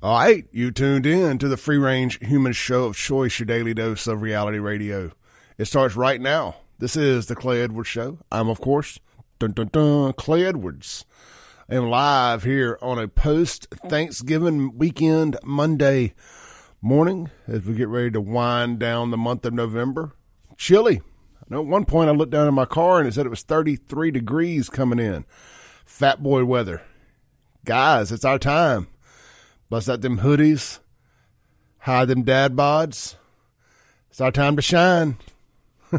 All right, you tuned in to the free range human show of choice, your daily dose of reality radio. It starts right now. This is the Clay Edwards Show. I'm, of course, dun, dun, dun, Clay Edwards. I am live here on a post Thanksgiving weekend Monday morning as we get ready to wind down the month of November. Chilly. I know at one point I looked down in my car and it said it was 33 degrees coming in. Fat boy weather. Guys, it's our time. Bust out them hoodies, hide them dad bods. It's our time to shine.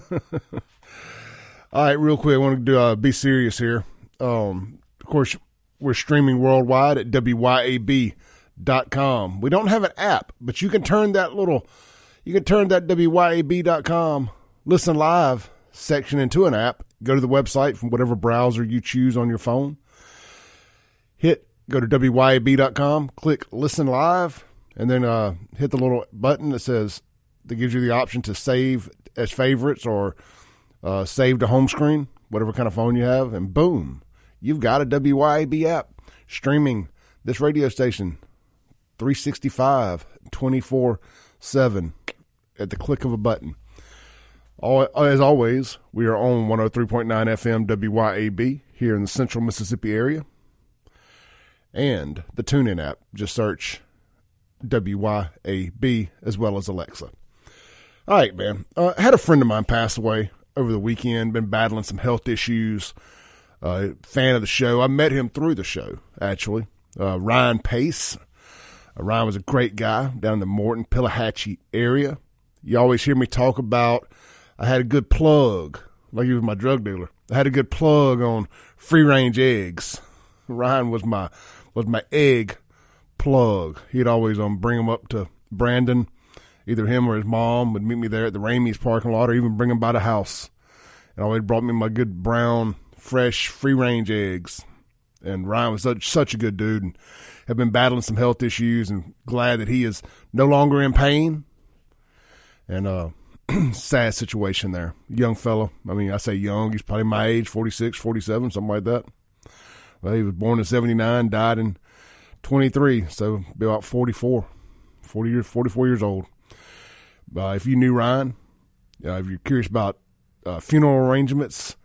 All right, real quick, I want to do, uh, be serious here. Um, of course, we're streaming worldwide at wyab.com. We don't have an app, but you can turn that little, you can turn that wyab.com listen live section into an app. Go to the website from whatever browser you choose on your phone. Hit go to wyab.com, click listen live, and then uh, hit the little button that says that gives you the option to save as favorites or uh, save to home screen, whatever kind of phone you have, and boom, you've got a WYAB app streaming this radio station 365, 24 7 at the click of a button. As always, we are on 103.9 FM WYAB here in the central Mississippi area and the TuneIn app. Just search WYAB as well as Alexa. All right, man. Uh, I had a friend of mine pass away over the weekend, been battling some health issues. Uh, fan of the show. I met him through the show, actually. Uh, Ryan Pace. Uh, Ryan was a great guy down in the Morton, Pelahatchie area. You always hear me talk about I had a good plug, like he was my drug dealer. I had a good plug on free range eggs. Ryan was my was my egg plug. He'd always um bring him up to Brandon. Either him or his mom would meet me there at the Ramey's parking lot, or even bring him by the house. And always brought me my good brown, fresh, free range eggs. And Ryan was such such a good dude, and had been battling some health issues, and glad that he is no longer in pain. And uh, sad situation there. Young fellow. I mean, I say young. He's probably my age, 46, 47, something like that. Well, he was born in 79, died in 23, so be about 44, 40 years, 44 years old. Uh, if you knew Ryan, uh, if you're curious about uh, funeral arrangements,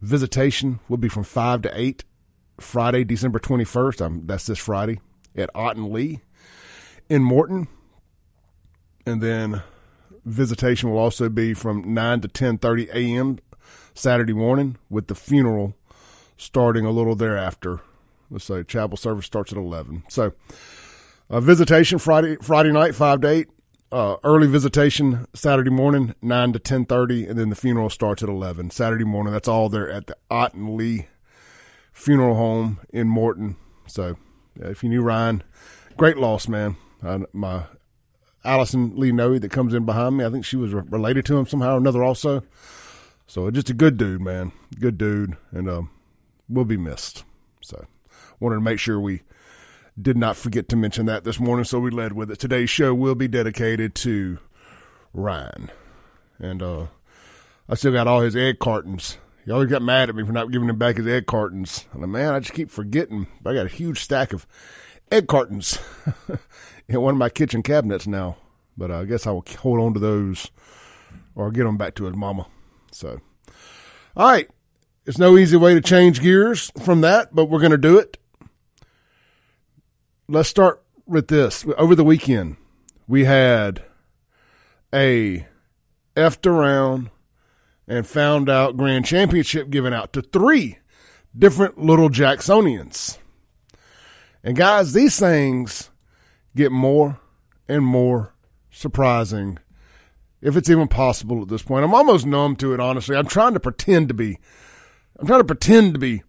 visitation will be from 5 to 8, Friday, December 21st. Um, that's this Friday at Ott & Lee in Morton. And then visitation will also be from 9 to 10.30 a.m. Saturday morning with the funeral starting a little thereafter. Let's say chapel service starts at eleven. So, uh, visitation Friday Friday night five to eight. Uh, early visitation Saturday morning nine to ten thirty, and then the funeral starts at eleven Saturday morning. That's all there at the Ott & Lee Funeral Home in Morton. So, if you knew Ryan, great loss, man. My Allison Lee Noe that comes in behind me, I think she was re- related to him somehow or another, also. So, just a good dude, man. Good dude, and um, will be missed. So, wanted to make sure we did not forget to mention that this morning, so we led with it. Today's show will be dedicated to Ryan. And uh, I still got all his egg cartons. He always got mad at me for not giving him back his egg cartons. And man, I just keep forgetting. I got a huge stack of egg cartons in one of my kitchen cabinets now. But uh, I guess I will hold on to those or get them back to his mama. So, all right. It's no easy way to change gears from that, but we're going to do it. Let's start with this. Over the weekend, we had a effed around and found out grand championship given out to three different little Jacksonians. And guys, these things get more and more surprising if it's even possible at this point. I'm almost numb to it, honestly. I'm trying to pretend to be I'm trying to pretend to be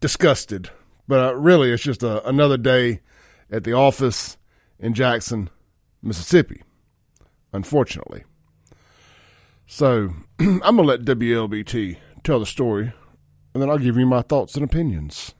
disgusted, but uh, really it's just a, another day at the office in Jackson, Mississippi, unfortunately. So I'm going to let WLBT tell the story, and then I'll give you my thoughts and opinions.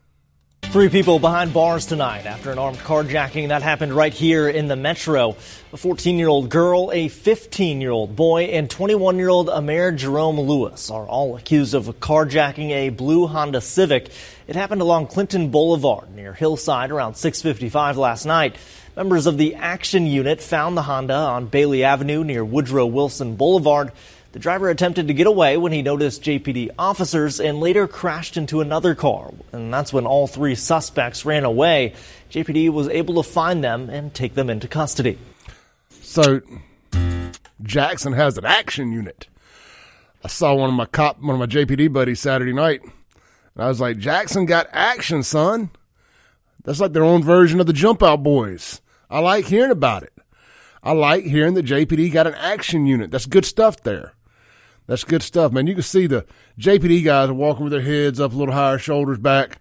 Three people behind bars tonight after an armed carjacking that happened right here in the metro. A 14 year old girl, a 15 year old boy, and 21 year old Amer Jerome Lewis are all accused of carjacking a blue Honda Civic. It happened along Clinton Boulevard near Hillside around 655 last night. Members of the action unit found the Honda on Bailey Avenue near Woodrow Wilson Boulevard. The driver attempted to get away when he noticed JPD officers and later crashed into another car. And that's when all three suspects ran away. JPD was able to find them and take them into custody. So Jackson has an action unit. I saw one of my cop, one of my JPD buddies Saturday night, and I was like, Jackson got action, son. That's like their own version of the Jump Out Boys. I like hearing about it. I like hearing that JPD got an action unit. That's good stuff there. That's good stuff, man. You can see the JPD guys are walking with their heads up a little higher, shoulders back.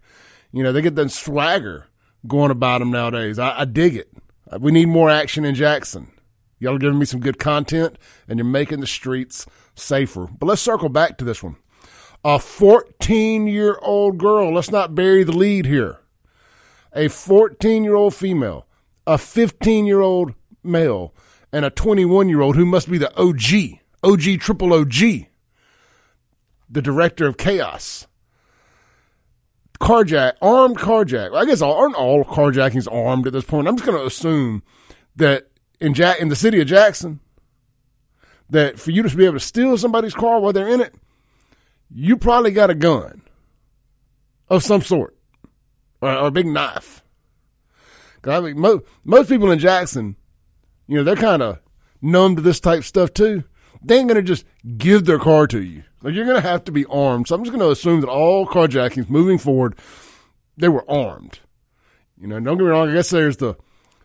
You know, they get that swagger going about them nowadays. I, I dig it. Uh, we need more action in Jackson. Y'all are giving me some good content, and you're making the streets safer. But let's circle back to this one. A 14 year old girl, let's not bury the lead here. A 14 year old female, a 15 year old male, and a 21 year old who must be the OG OG Triple OG, the director of Chaos. Carjack, armed carjack. I guess aren't all carjackings armed at this point? I'm just going to assume that in Jack in the city of Jackson, that for you to be able to steal somebody's car while they're in it, you probably got a gun of some sort or, or a big knife. Cause I mean, mo- most people in Jackson, you know, they're kind of numb to this type stuff too they ain't going to just give their car to you. Like you're going to have to be armed. So I'm just going to assume that all carjackings moving forward, they were armed. You know, don't get me wrong. I guess there's the,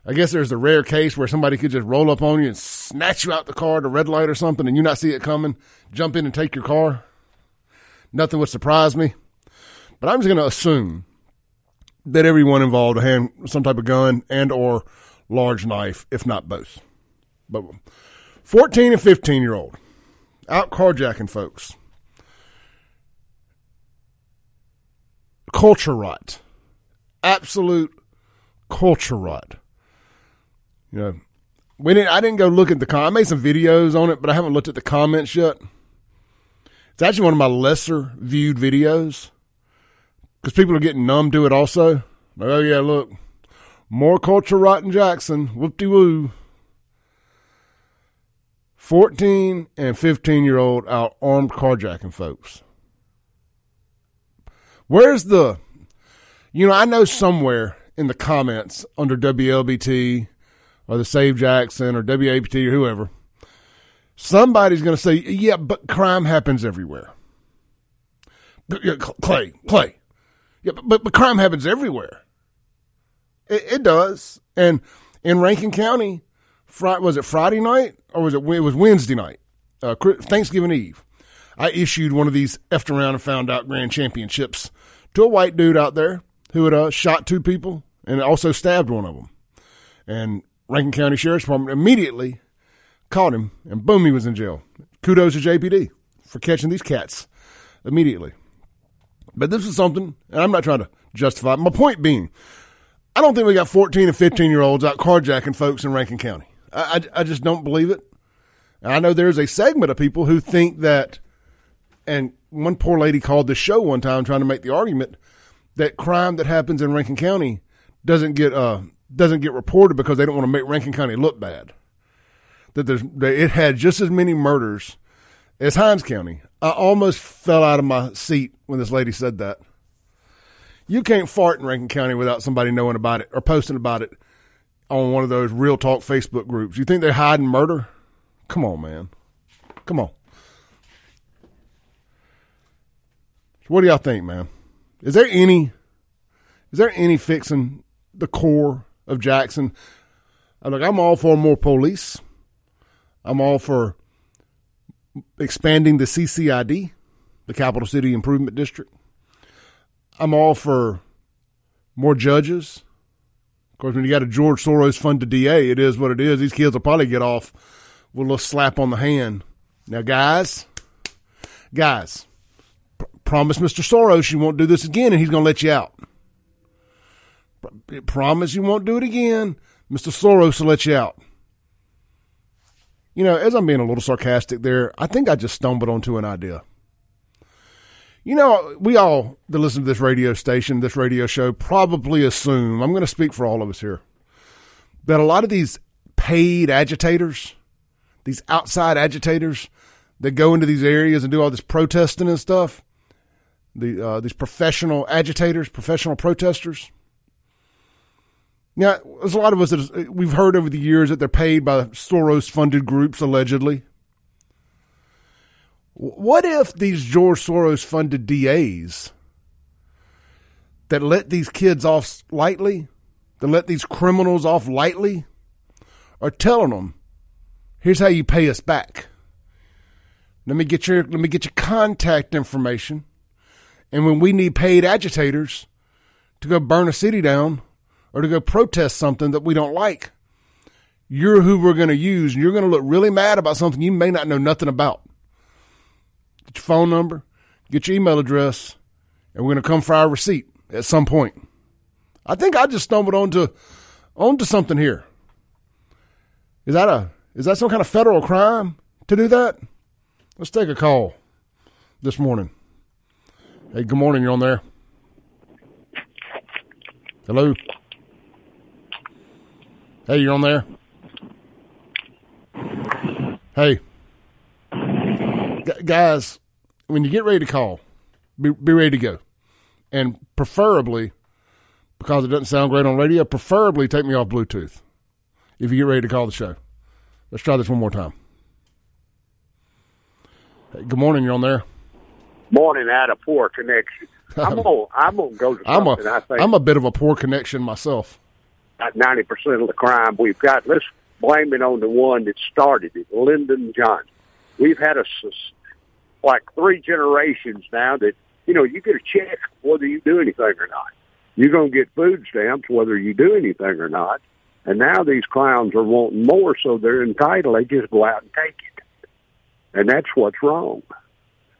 I guess there's the rare case where somebody could just roll up on you and snatch you out the car at a red light or something, and you not see it coming, jump in and take your car. Nothing would surprise me. But I'm just going to assume that everyone involved had some type of gun and or large knife, if not both. But 14 and 15 year old out carjacking folks. Culture rot. Absolute culture rot. You know, we didn't, I didn't go look at the com- I made some videos on it, but I haven't looked at the comments yet. It's actually one of my lesser viewed videos because people are getting numb to it also. Like, oh yeah, look, more culture rot in Jackson. Whoop de woo. 14 and 15 year old out armed carjacking folks. Where's the, you know, I know somewhere in the comments under WLBT or the Save Jackson or WAPT or whoever, somebody's going to say, yeah, but crime happens everywhere. Clay, Clay. Yeah, but, but crime happens everywhere. It, it does. And in Rankin County, Friday, was it Friday night or was it, it was Wednesday night, uh, Thanksgiving Eve. I issued one of these effed around and found out grand championships to a white dude out there who had uh, shot two people and also stabbed one of them. And Rankin County Sheriff's Department immediately caught him and boom, he was in jail. Kudos to JPD for catching these cats immediately. But this is something, and I'm not trying to justify. My point being, I don't think we got 14 and 15 year olds out carjacking folks in Rankin County. I, I just don't believe it. I know there's a segment of people who think that, and one poor lady called the show one time trying to make the argument that crime that happens in Rankin County doesn't get uh doesn't get reported because they don't want to make Rankin County look bad. That there's that it had just as many murders as Hinds County. I almost fell out of my seat when this lady said that. You can't fart in Rankin County without somebody knowing about it or posting about it on one of those real talk Facebook groups. You think they're hiding murder? Come on, man. Come on. What do y'all think, man? Is there any is there any fixing the core of Jackson? Look, I'm all for more police. I'm all for expanding the CCID, the Capital City Improvement District. I'm all for more judges course, when you got a George Soros funded DA, it is what it is. These kids will probably get off with a little slap on the hand. Now, guys, guys, pr- promise Mr. Soros you won't do this again and he's going to let you out. Promise you won't do it again. Mr. Soros will let you out. You know, as I'm being a little sarcastic there, I think I just stumbled onto an idea. You know, we all that listen to this radio station, this radio show, probably assume, I'm going to speak for all of us here, that a lot of these paid agitators, these outside agitators that go into these areas and do all this protesting and stuff, the uh, these professional agitators, professional protesters. Now, there's a lot of us that we've heard over the years that they're paid by Soros-funded groups, allegedly. What if these George Soros-funded DAs that let these kids off lightly, that let these criminals off lightly, are telling them, "Here's how you pay us back. Let me get your let me get your contact information." And when we need paid agitators to go burn a city down or to go protest something that we don't like, you're who we're going to use. And you're going to look really mad about something you may not know nothing about. Get your phone number, get your email address, and we're going to come for our receipt at some point. I think I just stumbled onto onto something here. Is that a is that some kind of federal crime to do that? Let's take a call this morning. Hey, good morning. You're on there. Hello. Hey, you're on there. Hey, G- guys, when you get ready to call, be, be ready to go, and preferably, because it doesn't sound great on radio, preferably take me off Bluetooth if you get ready to call the show. Let's try this one more time. Hey, good morning. You're on there morning I had a poor connection. I'm gonna I'm gonna go to I'm something a, I think I'm a bit of a poor connection myself. about ninety percent of the crime we've got. Let's blame it on the one that started it, Lyndon Johnson. We've had a like three generations now that you know you get a check whether you do anything or not. You're gonna get food stamps whether you do anything or not. And now these clowns are wanting more, so they're entitled. They just go out and take it, and that's what's wrong.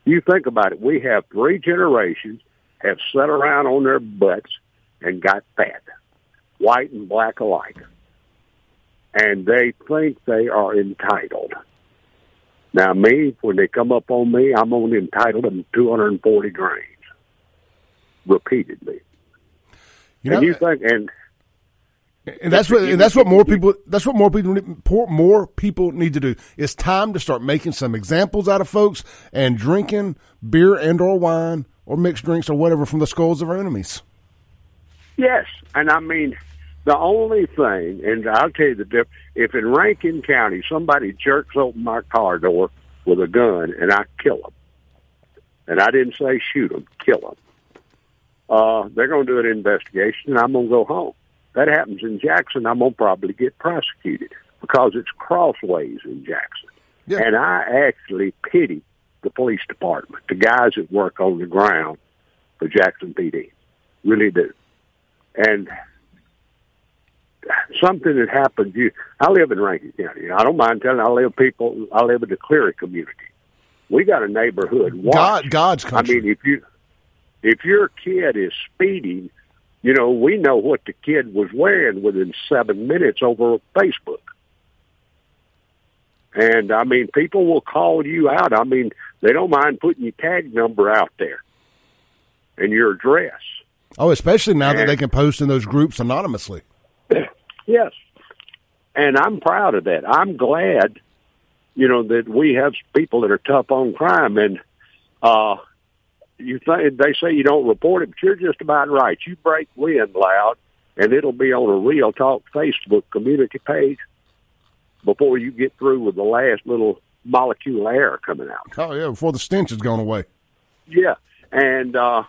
You think about it. We have three generations have sat around on their butts and got fat, white and black alike. And they think they are entitled. Now, me, when they come up on me, I'm only entitled them 240 grains repeatedly. You know, and you think, and and that's what and that's what more people that's what more people need, more people need to do. It's time to start making some examples out of folks and drinking beer and or wine or mixed drinks or whatever from the skulls of our enemies. Yes, and I mean the only thing, and I'll tell you the difference. If in Rankin County somebody jerks open my car door with a gun and I kill them, and I didn't say shoot them, kill them, uh, they're going to do an investigation, and I'm going to go home. That happens in Jackson, I'm going to probably get prosecuted because it's crossways in Jackson. Yeah. And I actually pity the police department, the guys that work on the ground for Jackson PD. Really do. And something that happened, you, I live in Rankin County. I don't mind telling you, I live people, I live in the Cleary community. We got a neighborhood watch. God, God's country. I mean, if you, if your kid is speeding, you know, we know what the kid was wearing within seven minutes over Facebook. And I mean, people will call you out. I mean, they don't mind putting your tag number out there and your address. oh, especially now that they can post in those groups anonymously. Yes. And I'm proud of that. I'm glad, you know, that we have people that are tough on crime. And uh, you think they say you don't report it, but you're just about right. You break wind loud, and it'll be on a Real Talk Facebook community page before you get through with the last little molecule of air coming out. Oh yeah, before the stench has gone away. Yeah, and uh,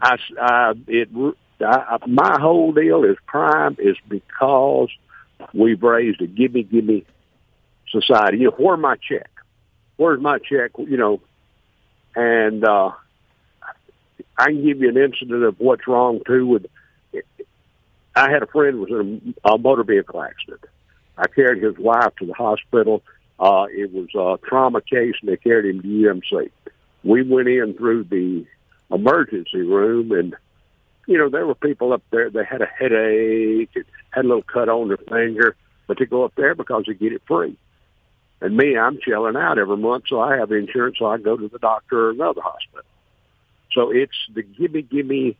I, I, it, I, my whole deal is crime is because we've raised a gimme gimme society. You know, where's my check? Where's my check? You know, and uh, I can give you an incident of what's wrong too. With I had a friend was in a, a motor vehicle accident. I carried his wife to the hospital. Uh, it was a trauma case, and they carried him to UMC. We went in through the emergency room, and you know, there were people up there that had a headache and had a little cut on their finger, but they go up there because they get it free. And me, I'm chilling out every month, so I have insurance, so I go to the doctor or another hospital. So it's the gimme gimme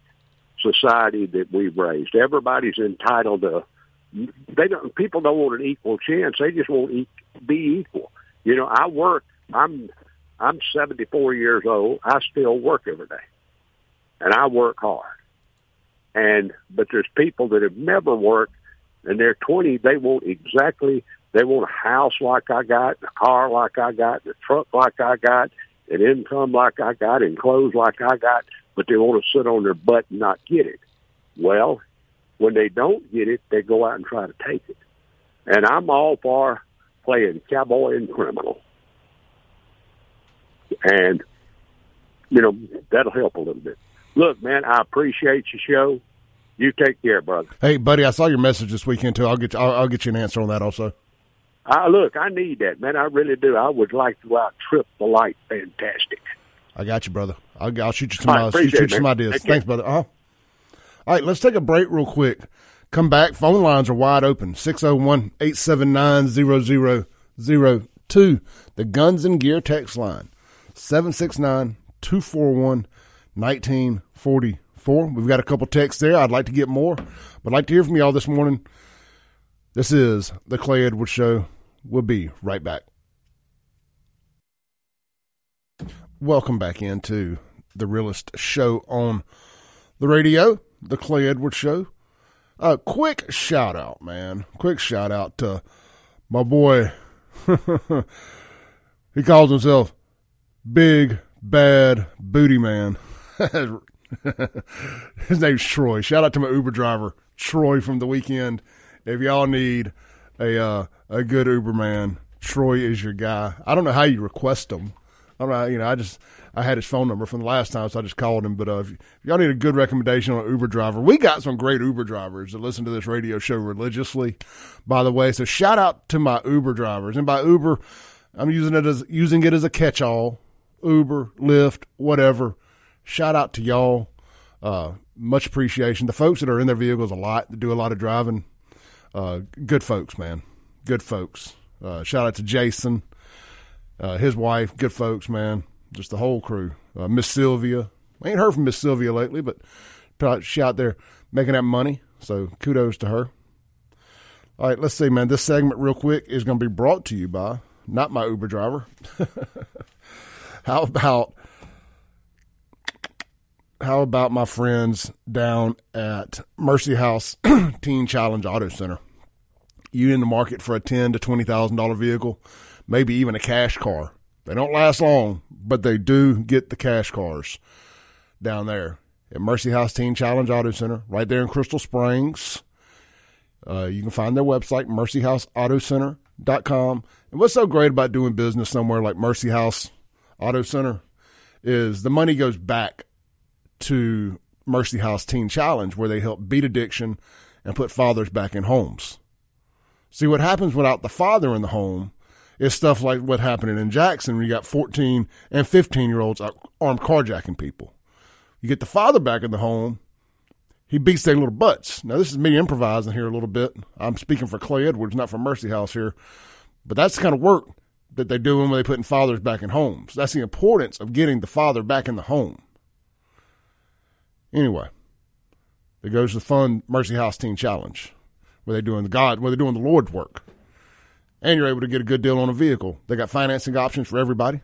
society that we've raised. Everybody's entitled to. They don't. People don't want an equal chance. They just want to be equal. You know, I work. I'm I'm 74 years old. I still work every day, and I work hard. And but there's people that have never worked, and they're 20. They want exactly. They want a house like I got, a car like I got, a truck like I got, an income like I got, and clothes like I got. But they want to sit on their butt and not get it. Well, when they don't get it, they go out and try to take it. And I'm all for playing cowboy and criminal. And, you know, that'll help a little bit. Look, man, I appreciate your show. You take care, brother. Hey, buddy, I saw your message this weekend too. I'll get you, I'll, I'll get you an answer on that also. I look, I need that, man. I really do. I would like to out trip the light. Fantastic. I got you, brother. I'll, I'll shoot you some, uh, shoot, you some ideas. Thank you. Thanks, brother. Uh-huh. All right, let's take a break real quick. Come back. Phone lines are wide open. 601 879 0002. The Guns and Gear text line. 769 241 1944. We've got a couple texts there. I'd like to get more, but I'd like to hear from y'all this morning. This is The Clay Edwards Show. We'll be right back. Welcome back into the realest show on the radio, The Clay Edwards Show. A quick shout out, man. Quick shout out to my boy. he calls himself Big Bad Booty Man. His name's Troy. Shout out to my Uber driver, Troy from the weekend. If y'all need a uh, a good Uber man, Troy is your guy. I don't know how you request him. I don't know. You know, I just I had his phone number from the last time, so I just called him. But uh, if, y'all need a good recommendation on an Uber driver, we got some great Uber drivers that listen to this radio show religiously. By the way, so shout out to my Uber drivers, and by Uber, I'm using it as using it as a catch-all. Uber, Lyft, whatever. Shout out to y'all. Uh, much appreciation. The folks that are in their vehicles a lot, that do a lot of driving, uh, good folks, man. Good folks. Uh, shout out to Jason, uh, his wife, good folks, man. Just the whole crew. Uh, Miss Sylvia. I ain't heard from Miss Sylvia lately, but she out there making that money. So kudos to her. All right, let's see, man. This segment, real quick, is going to be brought to you by not my Uber driver. How about how about my friends down at Mercy House Teen Challenge Auto Center? You in the market for a ten to twenty thousand dollar vehicle, maybe even a cash car. They don't last long, but they do get the cash cars down there at Mercy House Teen Challenge Auto Center, right there in Crystal Springs. Uh, you can find their website, mercyhouseautocenter.com. And what's so great about doing business somewhere like Mercy House Auto Center is the money goes back to Mercy House Teen Challenge, where they help beat addiction and put fathers back in homes. See, what happens without the father in the home is stuff like what happened in Jackson when you got 14 and 15 year olds armed carjacking people. You get the father back in the home, he beats their little butts. Now, this is me improvising here a little bit. I'm speaking for Clay Edwards, not for Mercy House here. But that's the kind of work that they're doing when they're putting fathers back in homes. That's the importance of getting the father back in the home. Anyway, it goes to fund Mercy House Teen Challenge, where they're doing the God, where they're doing the Lord's work. And you're able to get a good deal on a vehicle. They got financing options for everybody.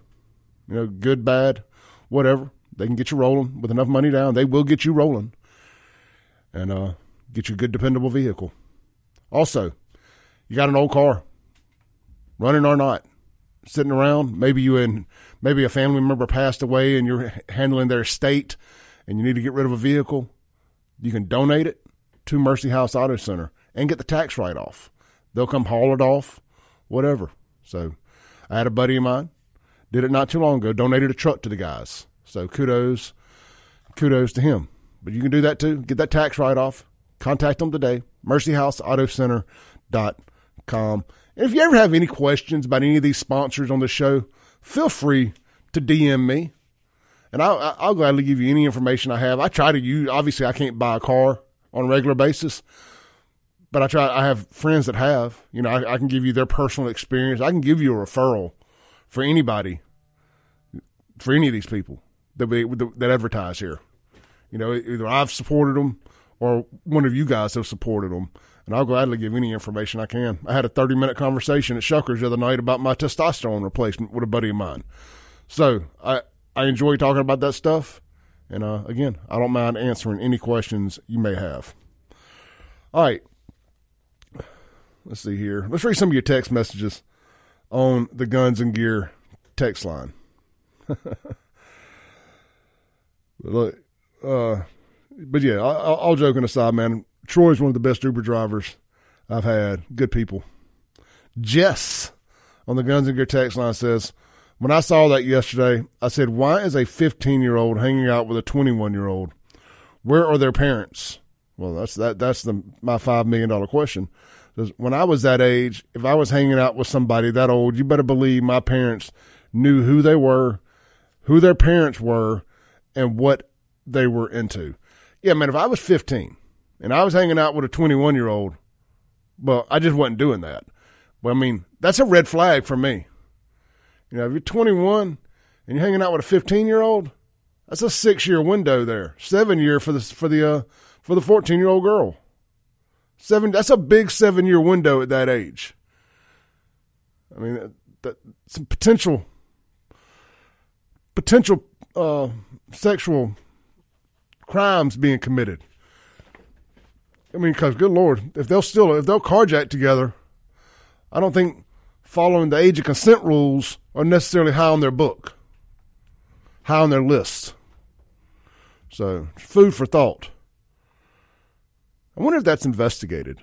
You know, good, bad, whatever. They can get you rolling with enough money down. They will get you rolling and uh, get you a good, dependable vehicle. Also, you got an old car, running or not, sitting around. Maybe you and maybe a family member passed away, and you're handling their estate, and you need to get rid of a vehicle. You can donate it to Mercy House Auto Center and get the tax write off. They'll come haul it off, whatever. So, I had a buddy of mine did it not too long ago. Donated a truck to the guys. So kudos, kudos to him. But you can do that too. Get that tax write off. Contact them today. MercyHouseAutoCenter.com. And if you ever have any questions about any of these sponsors on the show, feel free to DM me and I'll, I'll gladly give you any information I have. I try to use. Obviously, I can't buy a car on a regular basis, but I try. I have friends that have. You know, I, I can give you their personal experience. I can give you a referral for anybody, for any of these people that we, that advertise here. You know, either I've supported them or one of you guys have supported them. And I'll gladly give any information I can. I had a 30 minute conversation at Shuckers the other night about my testosterone replacement with a buddy of mine. So I, I enjoy talking about that stuff. And uh, again, I don't mind answering any questions you may have. All right. Let's see here. Let's read some of your text messages on the Guns and Gear text line. Look, uh, but yeah, all, all joking aside, man, Troy's one of the best Uber drivers I've had. Good people. Jess on the Guns and Gear text line says, when I saw that yesterday, I said, why is a 15 year old hanging out with a 21 year old? Where are their parents? Well, that's that. That's the my five million dollar question. When I was that age, if I was hanging out with somebody that old, you better believe my parents knew who they were, who their parents were, and what they were into. Yeah, man, if I was 15 and I was hanging out with a 21 year old, well, I just wasn't doing that. Well, I mean, that's a red flag for me. You know, if you're 21 and you're hanging out with a 15 year old, that's a six year window there. Seven year for the for the uh, for the 14 year old girl. Seven. That's a big seven year window at that age. I mean, that, that some potential potential uh, sexual crimes being committed. I mean, because good lord, if they'll still if they'll carjack together, I don't think following the age of consent rules are necessarily high on their book, high on their list. So, food for thought. I wonder if that's investigated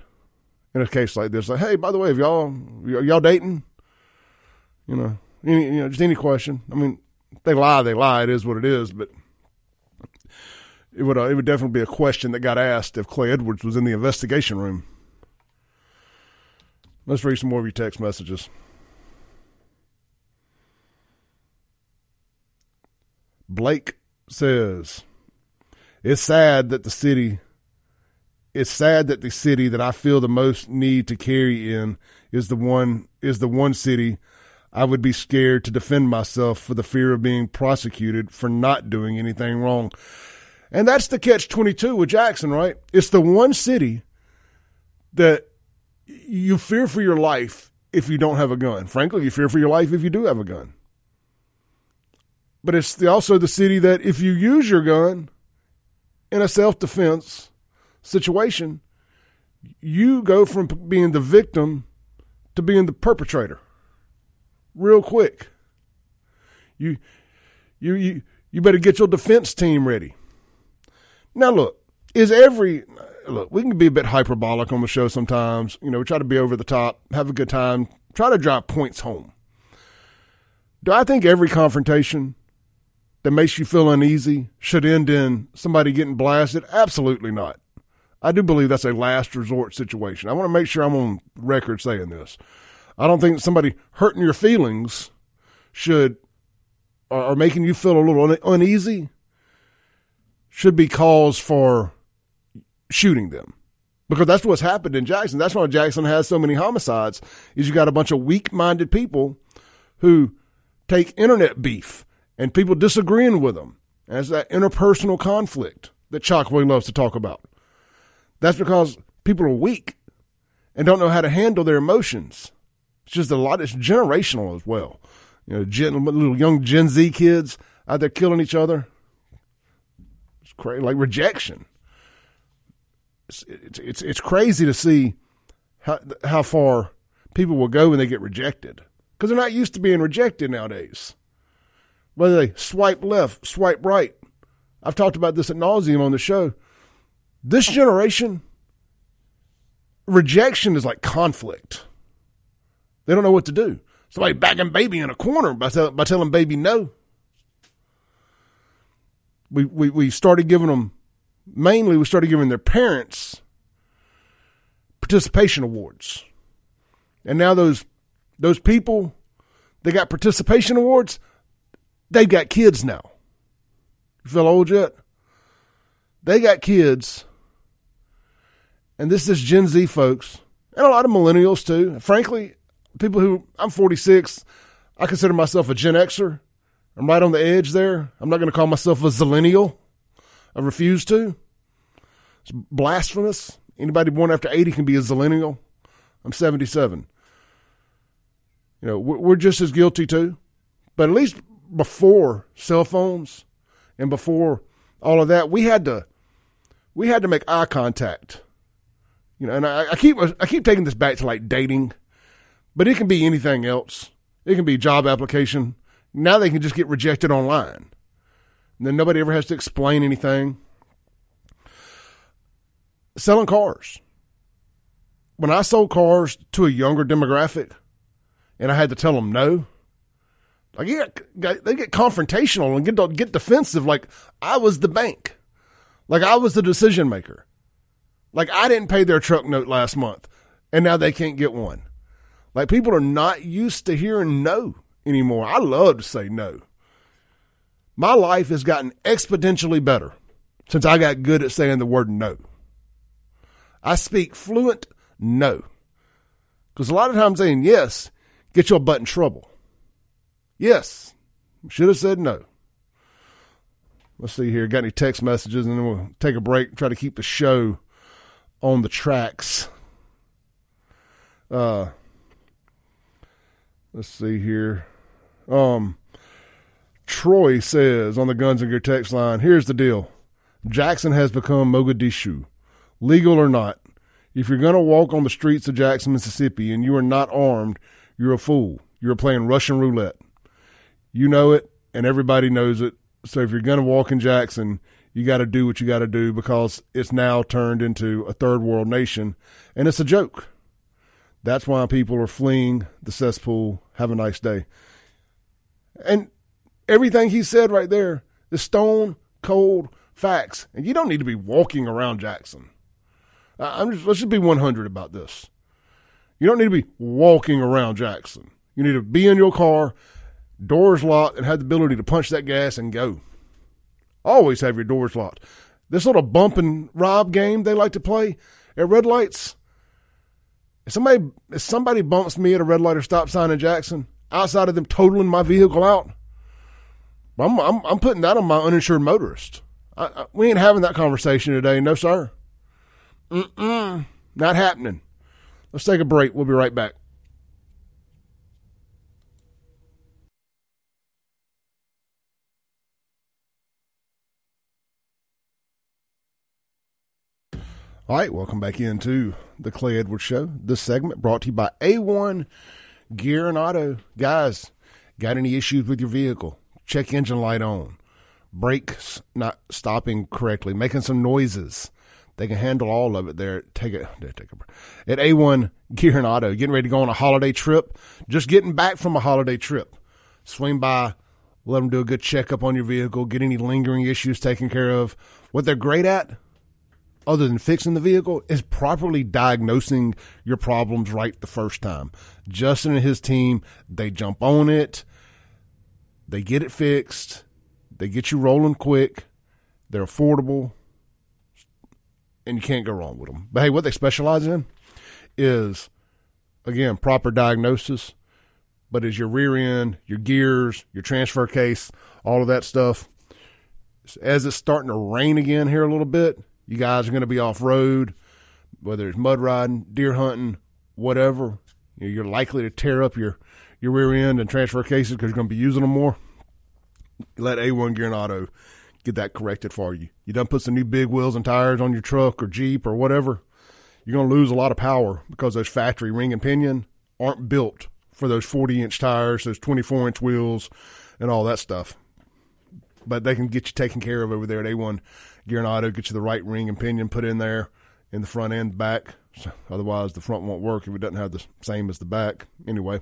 in a case like this. Like, hey, by the way, if y'all are y'all dating, you know, any, you know, just any question. I mean, they lie, they lie. It is what it is. But it would uh, it would definitely be a question that got asked if Clay Edwards was in the investigation room. Let's read some more of your text messages. Blake says, "It's sad that the city. It's sad that the city that I feel the most need to carry in is the one is the one city." I would be scared to defend myself for the fear of being prosecuted for not doing anything wrong. And that's the catch 22 with Jackson, right? It's the one city that you fear for your life if you don't have a gun. Frankly, you fear for your life if you do have a gun. But it's the, also the city that if you use your gun in a self defense situation, you go from being the victim to being the perpetrator real quick. You, you, you, you better get your defense team ready. Now, look, is every look? We can be a bit hyperbolic on the show sometimes. You know, we try to be over the top, have a good time, try to drop points home. Do I think every confrontation that makes you feel uneasy should end in somebody getting blasted? Absolutely not. I do believe that's a last resort situation. I want to make sure I'm on record saying this. I don't think somebody hurting your feelings should or, making you feel a little uneasy should be cause for shooting them because that's what's happened in Jackson. That's why Jackson has so many homicides. Is you got a bunch of weak-minded people who take internet beef and people disagreeing with them as that interpersonal conflict that Chokwe loves to talk about. That's because people are weak and don't know how to handle their emotions. It's just a lot. It's generational as well. You know, gen, little young Gen Z kids out there killing each other. It's crazy, like rejection. It's, it's it's crazy to see how how far people will go when they get rejected because they're not used to being rejected nowadays. Whether they swipe left, swipe right. I've talked about this at nauseum on the show. This generation, rejection is like conflict. They don't know what to do. Somebody backing baby in a corner by, by telling baby no. We, we, we started giving them, mainly, we started giving their parents participation awards. And now those, those people, they got participation awards, they've got kids now. You feel old yet? They got kids. And this is Gen Z folks, and a lot of millennials too. Frankly, people who I'm 46, I consider myself a Gen Xer. I'm right on the edge there. I'm not going to call myself a Zillennial. I refuse to. It's blasphemous. Anybody born after 80 can be a Zillennial. I'm 77. You know, we're just as guilty too. But at least before cell phones and before all of that, we had to we had to make eye contact. You know, and I, I keep I keep taking this back to like dating, but it can be anything else. It can be job application. Now they can just get rejected online. Then nobody ever has to explain anything. Selling cars. When I sold cars to a younger demographic and I had to tell them no, like get, they get confrontational and get get defensive. Like I was the bank, like I was the decision maker. Like I didn't pay their truck note last month, and now they can't get one. Like people are not used to hearing no anymore. I love to say no. My life has gotten exponentially better since I got good at saying the word no. I speak fluent no. Because a lot of times saying yes get your butt in trouble. Yes. Should have said no. Let's see here. Got any text messages? And then we'll take a break, try to keep the show on the tracks. Uh, let's see here. Um, Troy says on the Guns and Gear text line, here's the deal. Jackson has become Mogadishu. Legal or not, if you're going to walk on the streets of Jackson, Mississippi, and you are not armed, you're a fool. You're playing Russian roulette. You know it, and everybody knows it. So if you're going to walk in Jackson, you got to do what you got to do because it's now turned into a third world nation, and it's a joke. That's why people are fleeing the cesspool. Have a nice day. And everything he said right there is stone cold facts. And you don't need to be walking around Jackson. I'm just, let's just be 100 about this. You don't need to be walking around Jackson. You need to be in your car, doors locked, and have the ability to punch that gas and go. Always have your doors locked. This little bump and rob game they like to play at red lights. If somebody if somebody bumps me at a red light or stop sign in Jackson, outside of them totaling my vehicle out, I'm I'm, I'm putting that on my uninsured motorist. I, I, we ain't having that conversation today, no sir. Mm-mm, not happening. Let's take a break. We'll be right back. All right, welcome back into the Clay Edwards Show. This segment brought to you by A1 Gear and Auto. Guys, got any issues with your vehicle? Check engine light on. Brakes not stopping correctly, making some noises. They can handle all of it there. Take it, take a. At A1 Gear and Auto, getting ready to go on a holiday trip, just getting back from a holiday trip. Swing by, let them do a good checkup on your vehicle, get any lingering issues taken care of. What they're great at, other than fixing the vehicle, is properly diagnosing your problems right the first time. Justin and his team, they jump on it, they get it fixed, they get you rolling quick, they're affordable, and you can't go wrong with them. But hey, what they specialize in is, again, proper diagnosis, but as your rear end, your gears, your transfer case, all of that stuff. As it's starting to rain again here a little bit, you guys are going to be off road, whether it's mud riding, deer hunting, whatever. You're likely to tear up your, your rear end and transfer cases because you're going to be using them more. Let A1 Gear and Auto get that corrected for you. You done put some new big wheels and tires on your truck or Jeep or whatever. You're going to lose a lot of power because those factory ring and pinion aren't built for those 40 inch tires, those 24 inch wheels, and all that stuff. But they can get you taken care of over there at A1 Gear and Auto, get you the right ring and pinion put in there in the front and back. So otherwise, the front won't work if it doesn't have the same as the back. Anyway,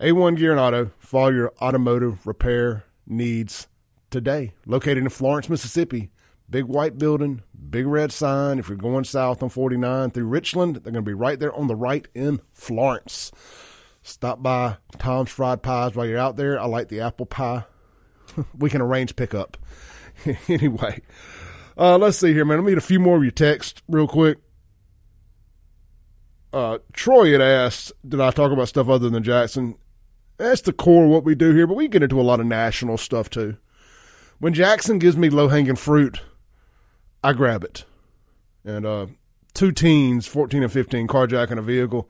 A1 Gear and Auto for all your automotive repair needs today. Located in Florence, Mississippi. Big white building, big red sign. If you're going south on 49 through Richland, they're going to be right there on the right in Florence. Stop by Tom's Fried Pies while you're out there. I like the apple pie we can arrange pickup. anyway, uh, let's see here, man. Let me get a few more of your texts real quick. Uh, Troy had asked, did I talk about stuff other than Jackson? That's the core of what we do here, but we get into a lot of national stuff too. When Jackson gives me low hanging fruit, I grab it. And uh, two teens, 14 and 15, carjacking a vehicle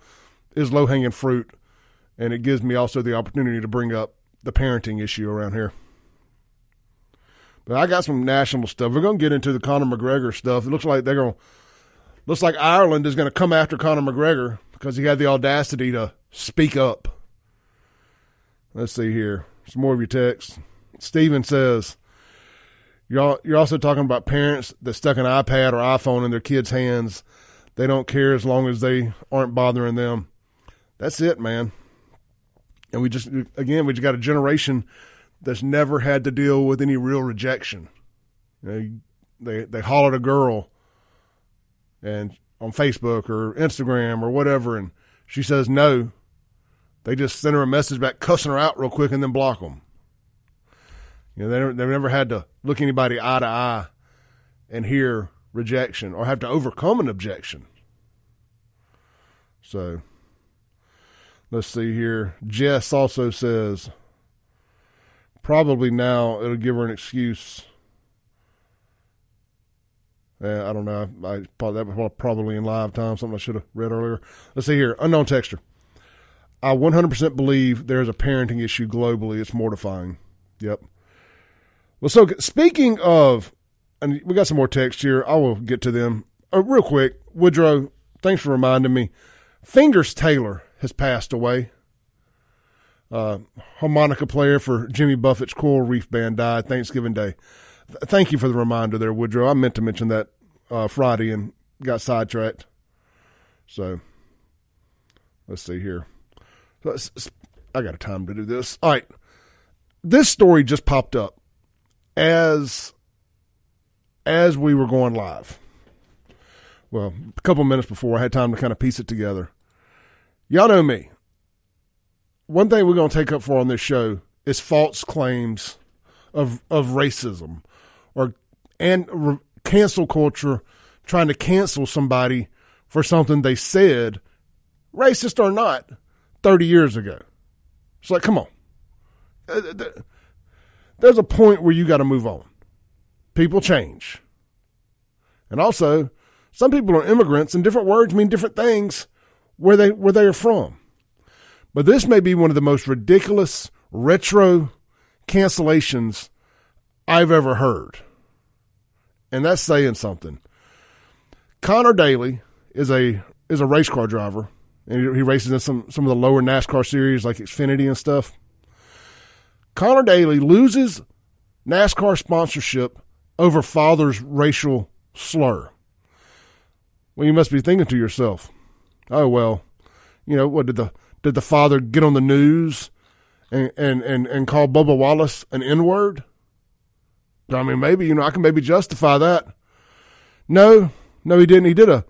is low hanging fruit. And it gives me also the opportunity to bring up the parenting issue around here. But I got some national stuff. We're going to get into the Conor McGregor stuff. It looks like they're going to, looks like Ireland is going to come after Conor McGregor because he had the audacity to speak up. Let's see here. Some more of your texts. Steven says, you're, you're also talking about parents that stuck an iPad or iPhone in their kids' hands. They don't care as long as they aren't bothering them. That's it, man. And we just, again, we just got a generation that's never had to deal with any real rejection. You know, they they hollered a girl, and on Facebook or Instagram or whatever, and she says no. They just send her a message back, cussing her out real quick, and then block them. You know, they they've never had to look anybody eye to eye and hear rejection or have to overcome an objection. So let's see here. Jess also says probably now it'll give her an excuse. Uh, I don't know. I probably that was probably in live time. Something I should have read earlier. Let's see here. Unknown texture. I 100% believe there's a parenting issue globally. It's mortifying. Yep. Well, so speaking of, and we got some more text here. I will get to them uh, real quick. Woodrow, thanks for reminding me. Fingers Taylor has passed away uh, harmonica player for Jimmy Buffett's Coral Reef Band died Thanksgiving Day. Th- thank you for the reminder there, Woodrow. I meant to mention that uh, Friday and got sidetracked. So let's see here. I got a time to do this. All right. This story just popped up as as we were going live. Well, a couple minutes before I had time to kind of piece it together. Y'all know me one thing we're going to take up for on this show is false claims of of racism or and re- cancel culture trying to cancel somebody for something they said racist or not 30 years ago. It's like come on. Uh, there's a point where you got to move on. People change. And also some people are immigrants and different words mean different things where they where they are from. But this may be one of the most ridiculous retro cancellations I've ever heard. And that's saying something. Connor Daly is a is a race car driver, and he races in some some of the lower NASCAR series like Xfinity and stuff. Connor Daly loses NASCAR sponsorship over father's racial slur. Well, you must be thinking to yourself, "Oh well, you know what did the did the father get on the news and and and, and call Bubba Wallace an N word? I mean, maybe you know I can maybe justify that. No, no, he didn't. He did a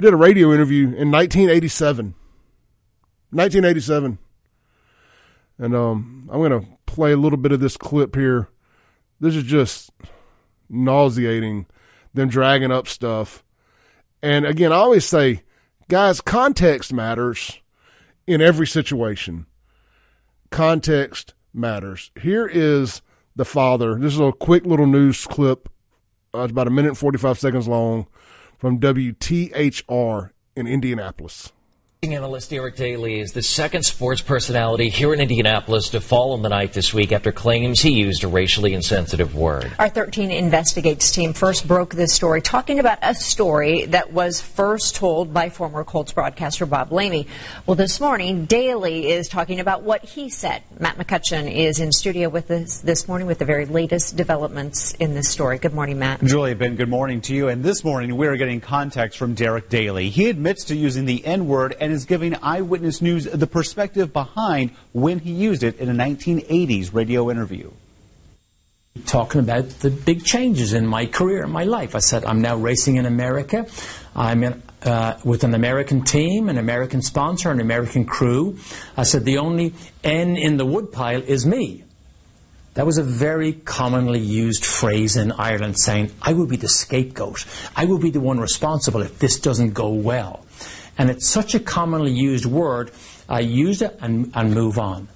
he did a radio interview in 1987. 1987. And um, I'm going to play a little bit of this clip here. This is just nauseating, them dragging up stuff. And again, I always say, guys, context matters in every situation. Context matters. Here is the father. This is a quick little news clip. Uh, it's about a minute and 45 seconds long from WTHR in Indianapolis. Analyst Derek Daly is the second sports personality here in Indianapolis to fall on the night this week after claims he used a racially insensitive word. Our 13 Investigates team first broke this story, talking about a story that was first told by former Colts broadcaster Bob Lamey. Well, this morning, Daly is talking about what he said. Matt McCutcheon is in studio with us this morning with the very latest developments in this story. Good morning, Matt. Julia, Ben, good morning to you. And this morning, we are getting context from Derek Daly. He admits to using the N word and and is giving Eyewitness News the perspective behind when he used it in a 1980s radio interview. Talking about the big changes in my career, in my life. I said, I'm now racing in America. I'm in, uh, with an American team, an American sponsor, an American crew. I said, the only N in the woodpile is me. That was a very commonly used phrase in Ireland saying, I will be the scapegoat. I will be the one responsible if this doesn't go well. And it's such a commonly used word, I use it and, and move on.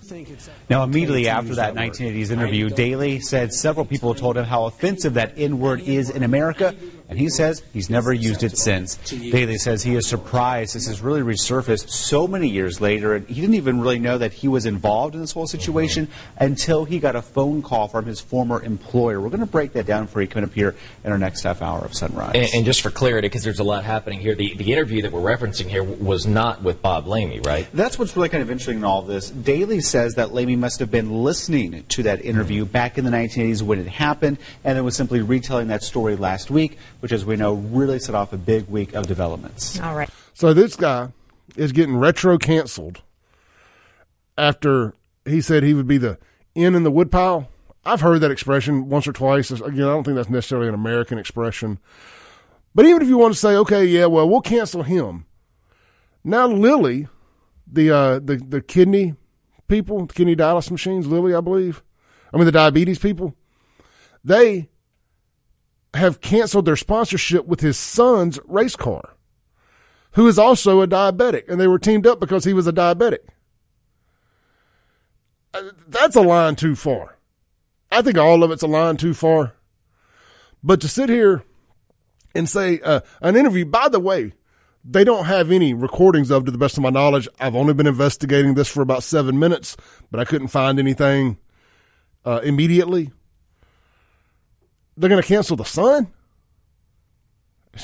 Now, immediately after that 1980s interview, Daly said several people told him how offensive that N word is in America, and he says he's never used it since. Daly says he is surprised this has really resurfaced so many years later, and he didn't even really know that he was involved in this whole situation until he got a phone call from his former employer. We're going to break that down for you coming up here in our next half hour of Sunrise. And, and just for clarity, because there's a lot happening here, the, the interview that we're referencing here was not with Bob Lamey, right? That's what's really kind of interesting in all this. Daly says that Lamey must have been listening to that interview back in the 1980s when it happened, and then was simply retelling that story last week, which, as we know, really set off a big week of developments. All right. So this guy is getting retro canceled after he said he would be the in in the woodpile. I've heard that expression once or twice. Again, I don't think that's necessarily an American expression. But even if you want to say, okay, yeah, well, we'll cancel him. Now Lilly, the uh, the the kidney people, the kidney dialysis machines, Lilly, I believe. I mean the diabetes people. They have canceled their sponsorship with his son's race car, who is also a diabetic, and they were teamed up because he was a diabetic. Uh, That's a line too far. I think all of it's a line too far. But to sit here and say uh, an interview, by the way, they don't have any recordings of, to the best of my knowledge. I've only been investigating this for about seven minutes, but I couldn't find anything uh, immediately. They're going to cancel the son?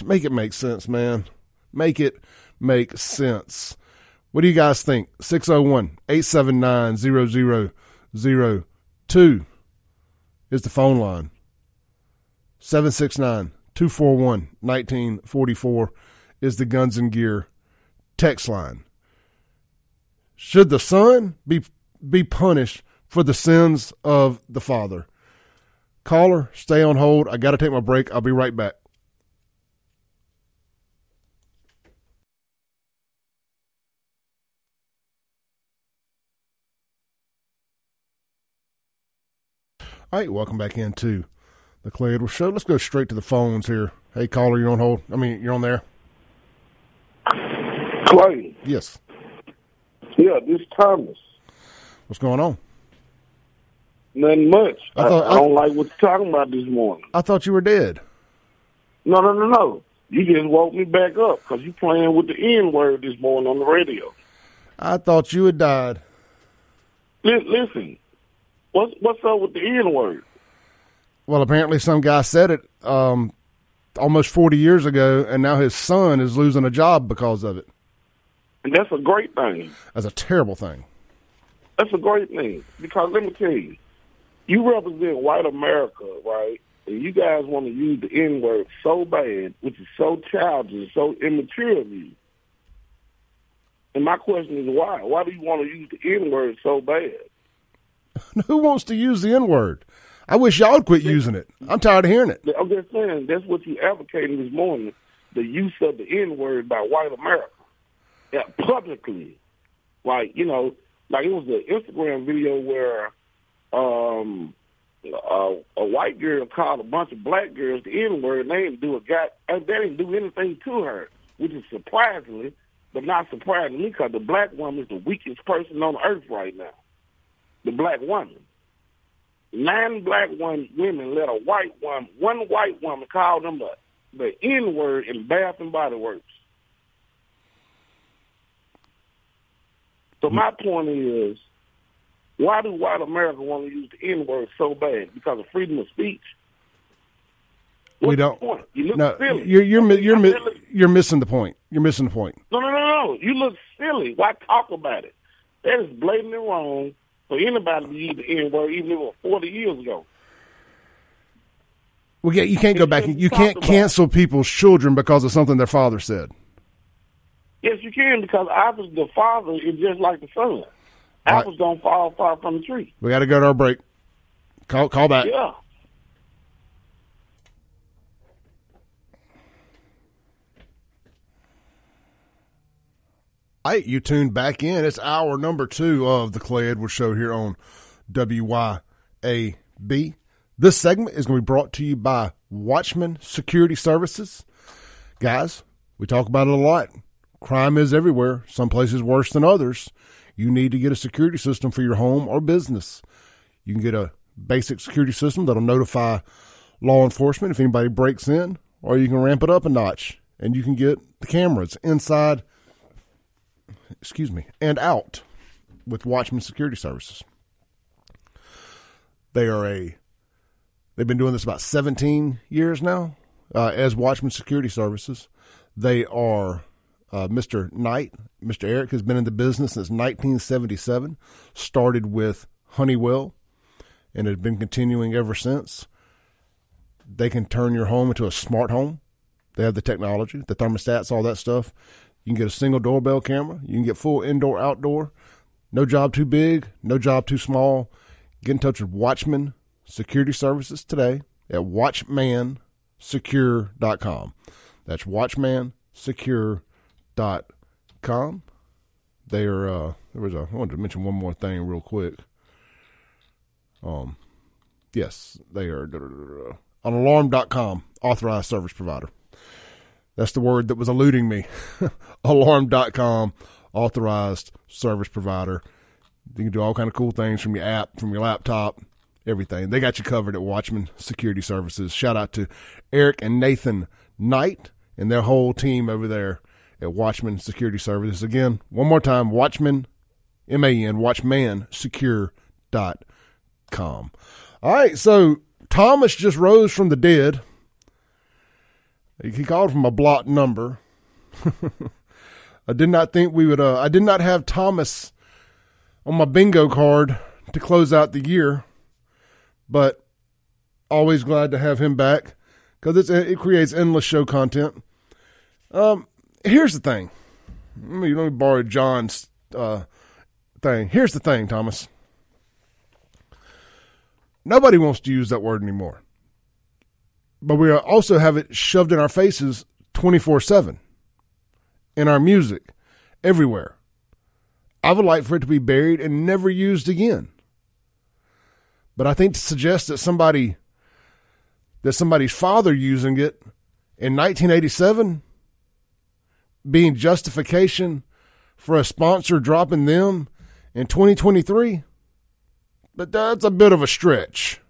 Make it make sense, man. Make it make sense. What do you guys think? 601 879 0002 is the phone line. 769 241 1944 is the Guns and Gear text line. Should the son be be punished for the sins of the father? Caller, stay on hold. I got to take my break. I'll be right back. All right, welcome back into the Clay Edwards Show. Let's go straight to the phones here. Hey, caller, you're on hold. I mean, you're on there. Clay, Yes. yeah, this is Thomas. What's going on? Nothing much. I I, thought- I don't like what you're talking about this morning. I thought you were dead. No, no, no, no. You just woke me back up because you playing with the N word this morning on the radio. I thought you had died. Li- listen, what's what's up with the N word? Well, apparently some guy said it um, almost 40 years ago, and now his son is losing a job because of it. And that's a great thing. That's a terrible thing. That's a great thing because let me tell you, you represent white America, right? And you guys want to use the N word so bad, which is so childish, so immature of you. And my question is why? Why do you want to use the N word so bad? Who wants to use the N word? I wish y'all would quit using it. I'm tired of hearing it. I'm just saying that's what you advocating this morning, the use of the N word by white America. Yeah, publicly. Like, you know, like it was an Instagram video where um a, a white girl called a bunch of black girls the N word and they didn't do a guy they didn't do anything to her, which is surprisingly, but not surprisingly, because the black woman is the weakest person on earth right now. The black woman. Nine black one, women let a white woman, one white woman call them the, the N word in Bath and Body Works. So my point is, why do white America want to use the N word so bad? Because of freedom of speech. We What's the don't. You look No, silly. you're you're you're mi- you're missing the point. You're missing the point. No, no, no, no. You look silly. Why talk about it? That is blatantly wrong for anybody to use the N word, even if it was 40 years ago. Well, yeah, you can't go back. You can't cancel people's children because of something their father said. Yes, you can because apples, the father is just like the son. Apples don't fall far from the tree. We got to go to our break. Call call back. Yeah. Hey, you tuned back in. It's hour number two of the Clay Edwards Show here on WYAB. This segment is going to be brought to you by Watchman Security Services. Guys, we talk about it a lot. Crime is everywhere, some places worse than others. You need to get a security system for your home or business. You can get a basic security system that'll notify law enforcement if anybody breaks in, or you can ramp it up a notch and you can get the cameras inside, excuse me, and out with Watchman Security Services. They are a, they've been doing this about 17 years now uh, as Watchman Security Services. They are uh, Mr. Knight, Mr. Eric has been in the business since 1977. Started with Honeywell, and has been continuing ever since. They can turn your home into a smart home. They have the technology, the thermostats, all that stuff. You can get a single doorbell camera. You can get full indoor, outdoor. No job too big, no job too small. Get in touch with Watchman Security Services today at watchmansecure.com. That's watchmansecure.com. They are, uh, there was a, I wanted to mention one more thing real quick. Um, yes, they are on alarm.com, authorized service provider. That's the word that was eluding me. alarm.com, authorized service provider. You can do all kind of cool things from your app, from your laptop, everything. They got you covered at Watchman Security Services. Shout out to Eric and Nathan Knight and their whole team over there at Watchman Security Services. Again, one more time, Watchman, M-A-N, watchmansecure.com. All right, so Thomas just rose from the dead. He called from a blocked number. I did not think we would. Uh, I did not have Thomas on my bingo card to close out the year, but always glad to have him back because it creates endless show content. Um, here's the thing. Let me, let me borrow John's uh, thing. Here's the thing, Thomas. Nobody wants to use that word anymore. But we also have it shoved in our faces 24 7 in our music, everywhere. I would like for it to be buried and never used again. But I think to suggest that somebody that somebody's father using it in 1987 being justification for a sponsor dropping them in 2023 but that's a bit of a stretch.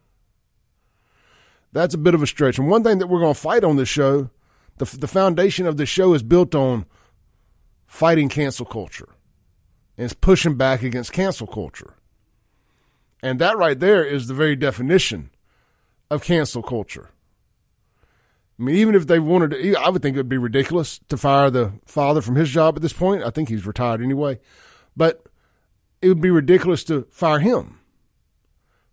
That's a bit of a stretch. And one thing that we're going to fight on this show, the the foundation of the show is built on fighting cancel culture and it's pushing back against cancel culture. And that right there is the very definition of cancel culture. I mean, even if they wanted to, I would think it would be ridiculous to fire the father from his job at this point. I think he's retired anyway. But it would be ridiculous to fire him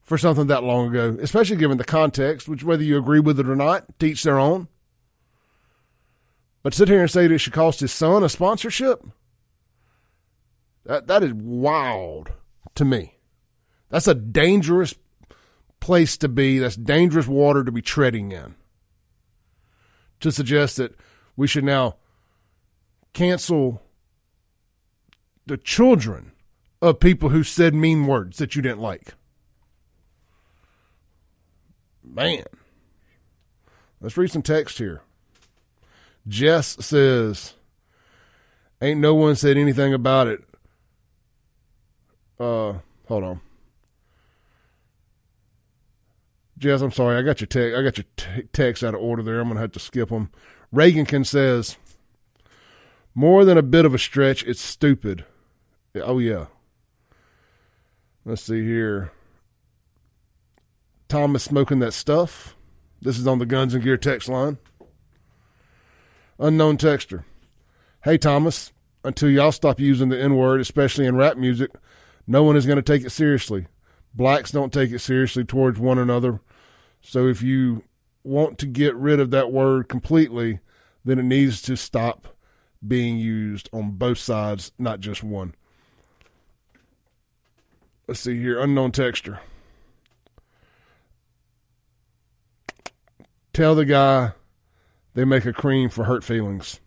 for something that long ago, especially given the context, which whether you agree with it or not, teach their own. But sit here and say that it should cost his son a sponsorship? That that is wild to me. That's a dangerous place to be. That's dangerous water to be treading in. To suggest that we should now cancel the children of people who said mean words that you didn't like. Man. Let's read some text here. Jess says, Ain't no one said anything about it uh, hold on. Jess, I'm sorry. I got your text. I got your t- text out of order there. I'm gonna have to skip them. Reagankin says, "More than a bit of a stretch. It's stupid." Oh yeah. Let's see here. Thomas smoking that stuff. This is on the Guns and Gear text line. Unknown texter. Hey Thomas, until y'all stop using the N word, especially in rap music, no one is going to take it seriously. Blacks don't take it seriously towards one another. So if you want to get rid of that word completely, then it needs to stop being used on both sides, not just one. Let's see here. Unknown texture. Tell the guy they make a cream for hurt feelings.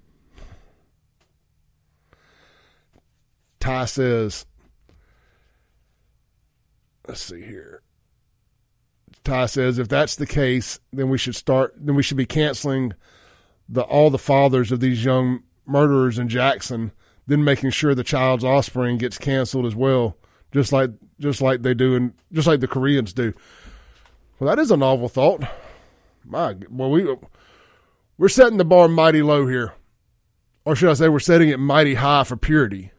Ty says, let's see here. Ty says if that's the case, then we should start. Then we should be canceling the all the fathers of these young murderers in Jackson, then making sure the child's offspring gets canceled as well, just like just like they do and just like the Koreans do. Well, that is a novel thought. My well, we we're setting the bar mighty low here, or should I say, we're setting it mighty high for purity.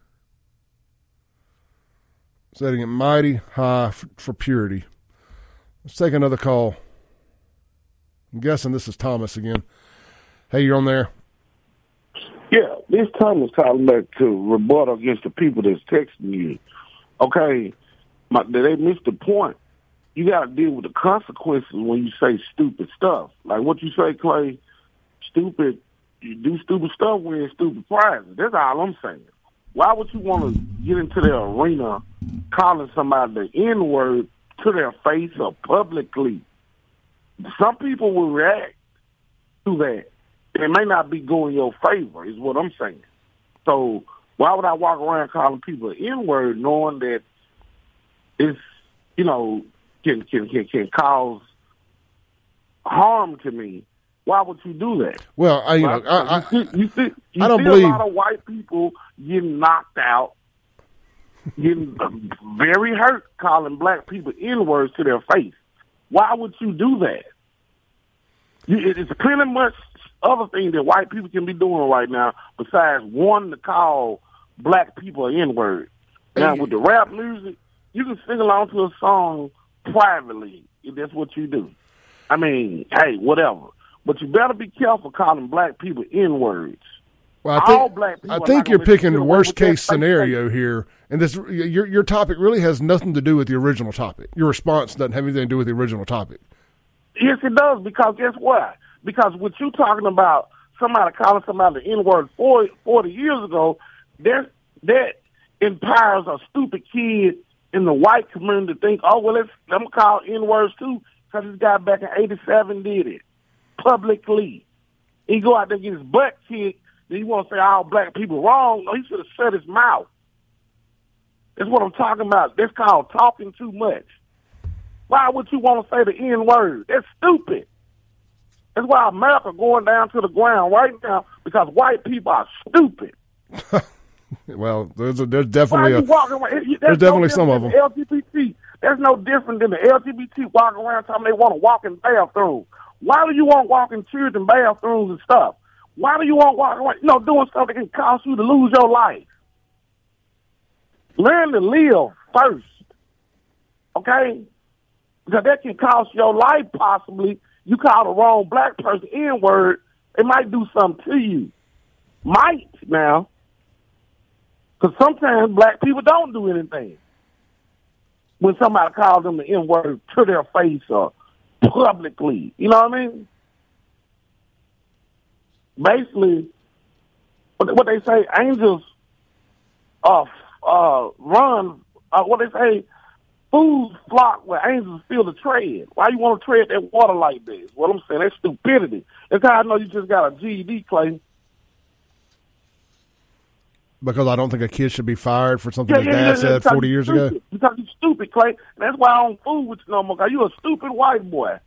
Setting it mighty high for, for purity. Let's take another call. I'm guessing this is Thomas again. Hey, you're on there. Yeah, this Thomas calling back to rebut against the people that's texting you. Okay, my, they missed the point. You got to deal with the consequences when you say stupid stuff. Like what you say, Clay. Stupid. You do stupid stuff, win stupid prizes. That's all I'm saying. Why would you want to get into the arena calling somebody the N word to their face or publicly? Some people will react to that. It may not be going your favor, is what I'm saying. So why would I walk around calling people N word knowing that it's you know can can can, can cause harm to me? Why would you do that? Well, I you know I, you see, you see, you I don't see believe- a lot of white people getting knocked out, getting very hurt, calling black people N words to their face. Why would you do that? You, it- it's plenty much other things that white people can be doing right now besides wanting to call black people N word. Now with the rap music, you can sing along to a song privately if that's what you do. I mean, hey, whatever. But you better be careful calling black people N words. Well, I think, All black people I think you're picking the worst case scenario here, and this your your topic really has nothing to do with the original topic. Your response doesn't have anything to do with the original topic. Yes, it does. Because guess what? Because what you talking about, somebody calling somebody the N word 40, 40 years ago, that that empowers a stupid kid in the white community to think, oh well, let's let them call N words too, because this guy back in '87 did it publicly. He go out there get his butt kicked. Then he want to say all black people wrong? No, he should have shut his mouth. That's what I'm talking about. That's called talking too much. Why would you want to say the N word? That's stupid. That's why America going down to the ground right now because white people are stupid. Well, there's a, there's definitely a you walking around? There's there's definitely no some of them. the LGBT. There's no different than the LGBT walking around telling they want to walk in bathrooms. Why do you want walking walk in children bathrooms and stuff? Why do you want walking, you know, doing stuff that can cause you to lose your life? Learn to live first, okay? Because that can cost your life possibly. You call the wrong black person N word, it might do something to you. Might now. Because sometimes black people don't do anything. When somebody calls them the N word to their face or publicly. You know what I mean? Basically, what they say, angels uh, uh, run, uh, what they say, fools flock where angels feel the tread. Why you want to tread that water like this? What I'm saying, that's stupidity. That's how I know you just got a GED, Clay. Because I don't think a kid should be fired for something Yeah, his yeah, dad yeah, said because 40 years stupid. ago. Because you stupid, Clay. That's why I don't fool with you no more. Because you a stupid white boy.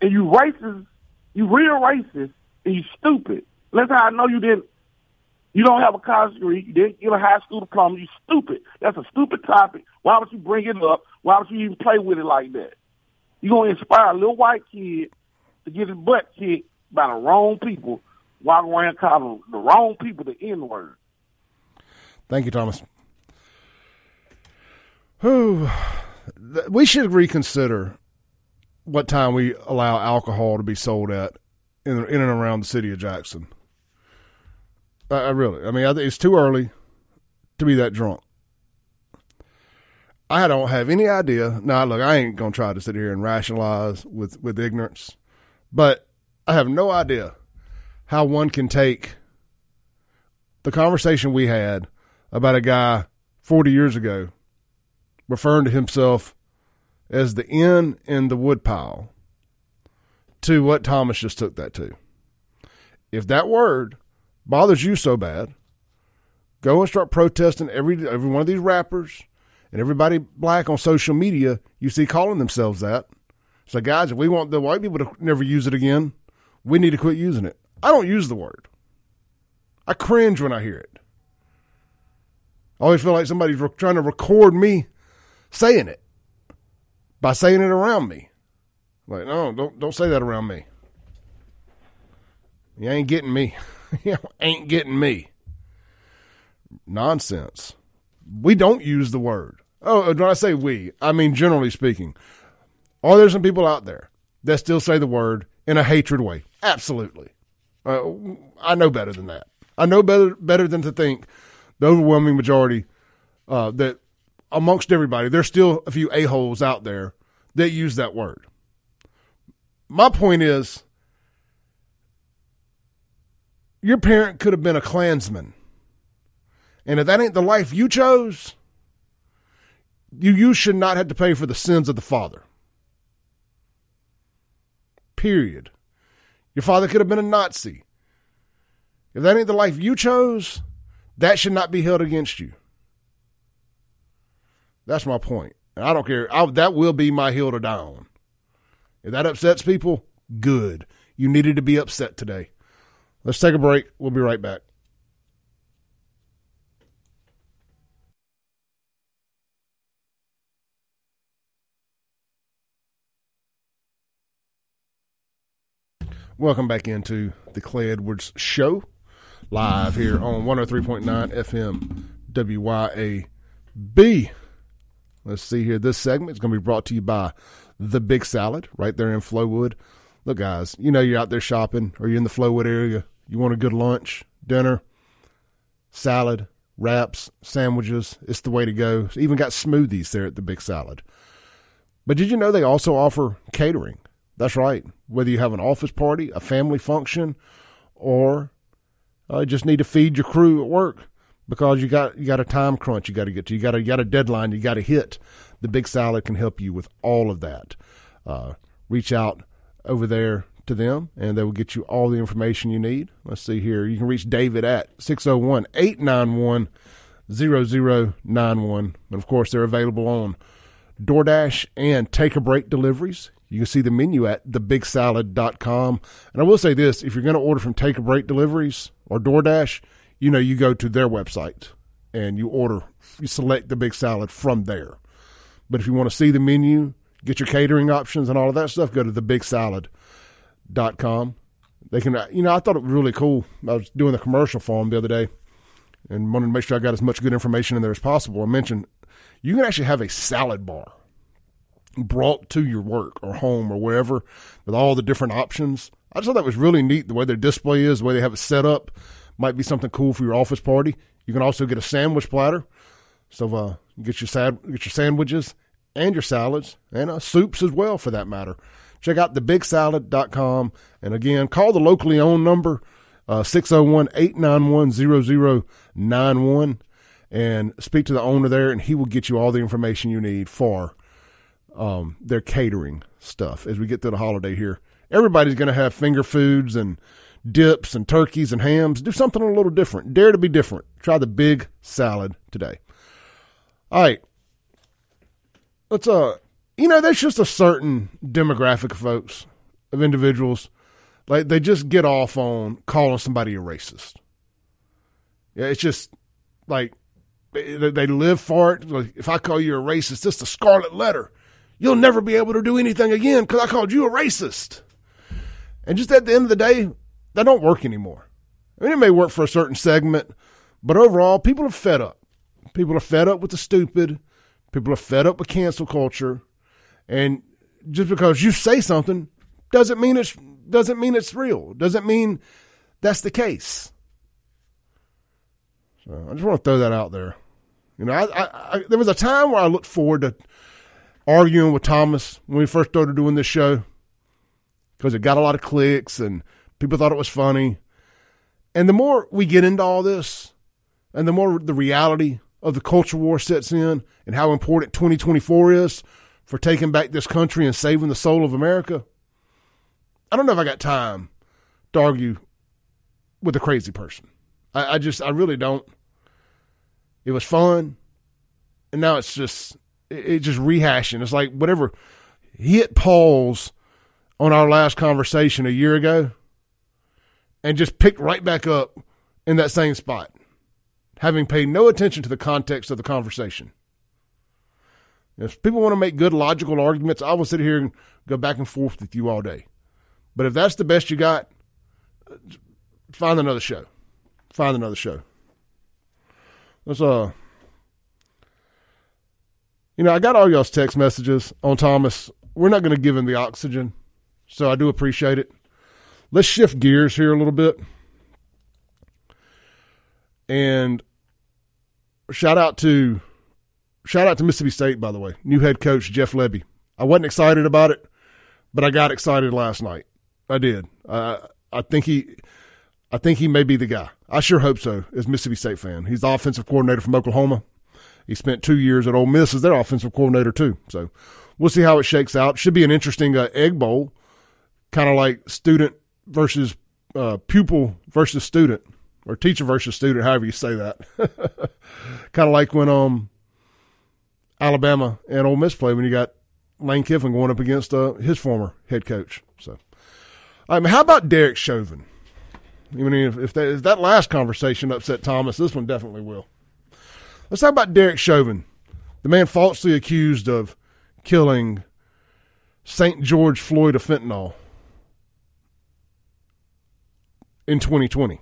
And you racist. You real racist. And you stupid. That's how I know you didn't. You don't have a college degree. You didn't get a high school diploma. You stupid. That's a stupid topic. Why would you bring it up? Why would you even play with it like that? You gonna inspire a little white kid to get his butt kicked by the wrong people, walk around calling the wrong people the N word. Thank you, Thomas. Whew. We should reconsider what time we allow alcohol to be sold at in, in and around the city of Jackson. I, I really, I mean, I it's too early to be that drunk. I don't have any idea. Now, look, I ain't gonna try to sit here and rationalize with with ignorance, but I have no idea how one can take the conversation we had about a guy 40 years ago referring to himself as the N in the woodpile to what Thomas just took that to. If that word bothers you so bad, go and start protesting every every one of these rappers and everybody black on social media you see calling themselves that. So, guys, if we want the white people to never use it again, we need to quit using it. I don't use the word. I cringe when I hear it. I always feel like somebody's re- trying to record me saying it by saying it around me. Like, no, don't don't say that around me. You ain't getting me. you ain't getting me. Nonsense. We don't use the word. Oh, when I say we, I mean generally speaking. Are there some people out there that still say the word in a hatred way? Absolutely. Uh, I know better than that. I know better better than to think the overwhelming majority uh, that amongst everybody, there's still a few a holes out there that use that word. My point is, your parent could have been a Klansman, and if that ain't the life you chose, you you should not have to pay for the sins of the father. Period. Your father could have been a Nazi. If that ain't the life you chose, that should not be held against you. That's my point. And I don't care. I, that will be my hill to die on. If that upsets people, good. You needed to be upset today. Let's take a break. We'll be right back. Welcome back into the Clay Edwards Show, live here on 103.9 FM WYAB. Let's see here. This segment is going to be brought to you by The Big Salad right there in Flowood. Look, guys, you know you're out there shopping or you're in the Flowood area. You want a good lunch, dinner, salad, wraps, sandwiches. It's the way to go. Even got smoothies there at The Big Salad. But did you know they also offer catering? That's right. Whether you have an office party, a family function, or uh, just need to feed your crew at work because you got you got a time crunch you got to get to. You got a you got a deadline you got to hit. The Big Salad can help you with all of that. Uh, reach out over there to them and they will get you all the information you need. Let's see here. You can reach David at 601 891 0091. And of course, they're available on DoorDash and Take a Break deliveries. You can see the menu at thebigsalad.com. And I will say this if you're going to order from Take a Break deliveries or DoorDash, you know, you go to their website and you order, you select the big salad from there. But if you want to see the menu, get your catering options and all of that stuff, go to thebigsalad.com. They can, uh, you know, I thought it was really cool. I was doing the commercial for them the other day and wanted to make sure I got as much good information in there as possible. I mentioned you can actually have a salad bar brought to your work or home or wherever with all the different options. I just thought that was really neat the way their display is, the way they have it set up. Might be something cool for your office party. You can also get a sandwich platter. So uh, get your sad, get your sandwiches and your salads and uh, soups as well for that matter. Check out thebigsalad.com. And again, call the locally owned number, uh, 601 891 0091, and speak to the owner there, and he will get you all the information you need for um, their catering stuff as we get to the holiday here. Everybody's going to have finger foods and dips and turkeys and hams. Do something a little different. Dare to be different. Try the big salad today. All right. Let's uh you know, there's just a certain demographic of folks, of individuals, like they just get off on calling somebody a racist. Yeah, it's just like they, live for it. Like, if I call you a racist, it's a scarlet letter. You'll never be able to do anything again because I called you a racist. And just at the end of the day, that don't work anymore. I mean, it may work for a certain segment, but overall, people are fed up. People are fed up with the stupid. People are fed up with cancel culture. And just because you say something doesn't mean it's doesn't mean it's real. Doesn't mean that's the case. So I just want to throw that out there. You know, I, I, I, there was a time where I looked forward to arguing with Thomas when we first started doing this show because it got a lot of clicks and people thought it was funny. And the more we get into all this, and the more the reality of the culture war sets in, and how important 2024 is for taking back this country and saving the soul of America, I don't know if I got time to argue with a crazy person. I, I just, I really don't. It was fun, and now it's just, it, just rehashing. It's like whatever hit pause on our last conversation a year ago and just picked right back up in that same spot, having paid no attention to the context of the conversation. If people want to make good logical arguments, I will sit here and go back and forth with you all day. But if that's the best you got, find another show. Find another show. Let's uh you know, I got all y'all's text messages on Thomas. We're not going to give him the oxygen, so I do appreciate it. Let's shift gears here a little bit. And shout out to shout out to Mississippi State, by the way. New head coach Jeff Lebby. I wasn't excited about it, but I got excited last night. I did. Uh, I think he, I think he may be the guy. I sure hope so. As Mississippi State fan, he's the offensive coordinator from Oklahoma. He spent two years at Ole Miss as their offensive coordinator too. So we'll see how it shakes out. Should be an interesting uh, egg bowl, kind of like student versus uh, pupil versus student, or teacher versus student, however you say that. kind of like when um Alabama and Ole Miss play when you got Lane Kiffin going up against uh, his former head coach. So, I mean, how about Derek Chauvin? I mean, if, that, if that last conversation upset Thomas, this one definitely will. Let's talk about Derek Chauvin, the man falsely accused of killing St. George Floyd of fentanyl in 2020.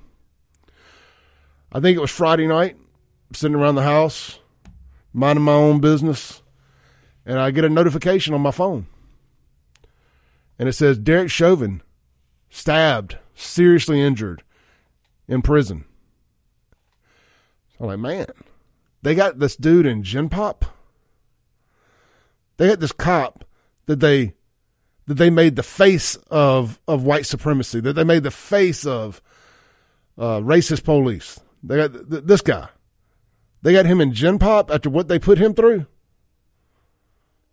I think it was Friday night, sitting around the house, minding my own business, and I get a notification on my phone. And it says Derek Chauvin stabbed, seriously injured, in prison. I'm like, man, they got this dude in Gen Pop. They got this cop that they that they made the face of of white supremacy. That they made the face of uh, racist police. They got th- this guy. They got him in Gen Pop after what they put him through.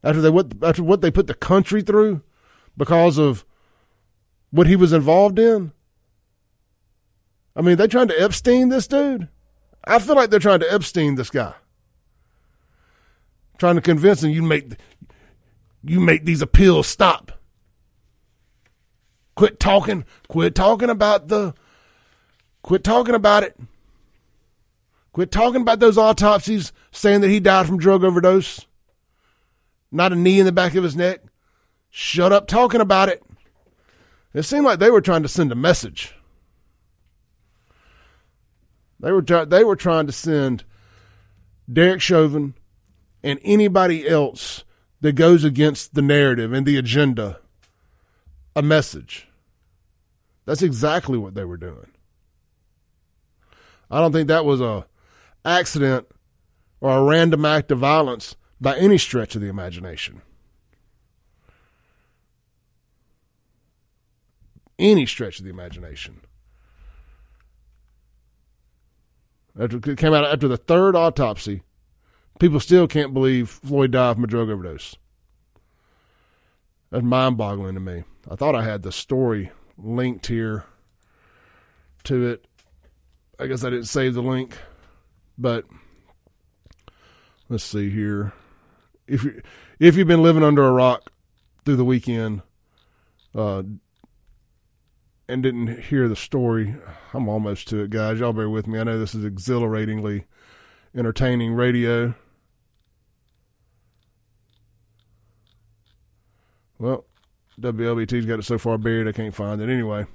After they what after what they put the country through because of what he was involved in. I mean, they trying to Epstein this dude. I feel like they're trying to Epstein this guy, trying to convince him you make you make these appeals stop. Quit talking. Quit talking about the. Quit talking about it. Quit talking about those autopsies saying that he died from drug overdose. Not a knee in the back of his neck. Shut up talking about it. It seemed like they were trying to send a message. They were they were trying to send Derek Chauvin and anybody else that goes against the narrative and the agenda a message. That's exactly what they were doing. I don't think that was a accident or a random act of violence by any stretch of the imagination. Any stretch of the imagination. After it came out after the third autopsy, people still can't believe Floyd died from a drug overdose. That's mind boggling to me. I thought I had the story linked here to it. I guess I didn't save the link, but let's see here. If you if you've been living under a rock through the weekend, uh, and didn't hear the story, I'm almost to it, guys. Y'all bear with me. I know this is exhilaratingly entertaining radio. Well, WLBT's got it so far buried I can't find it. Anyway,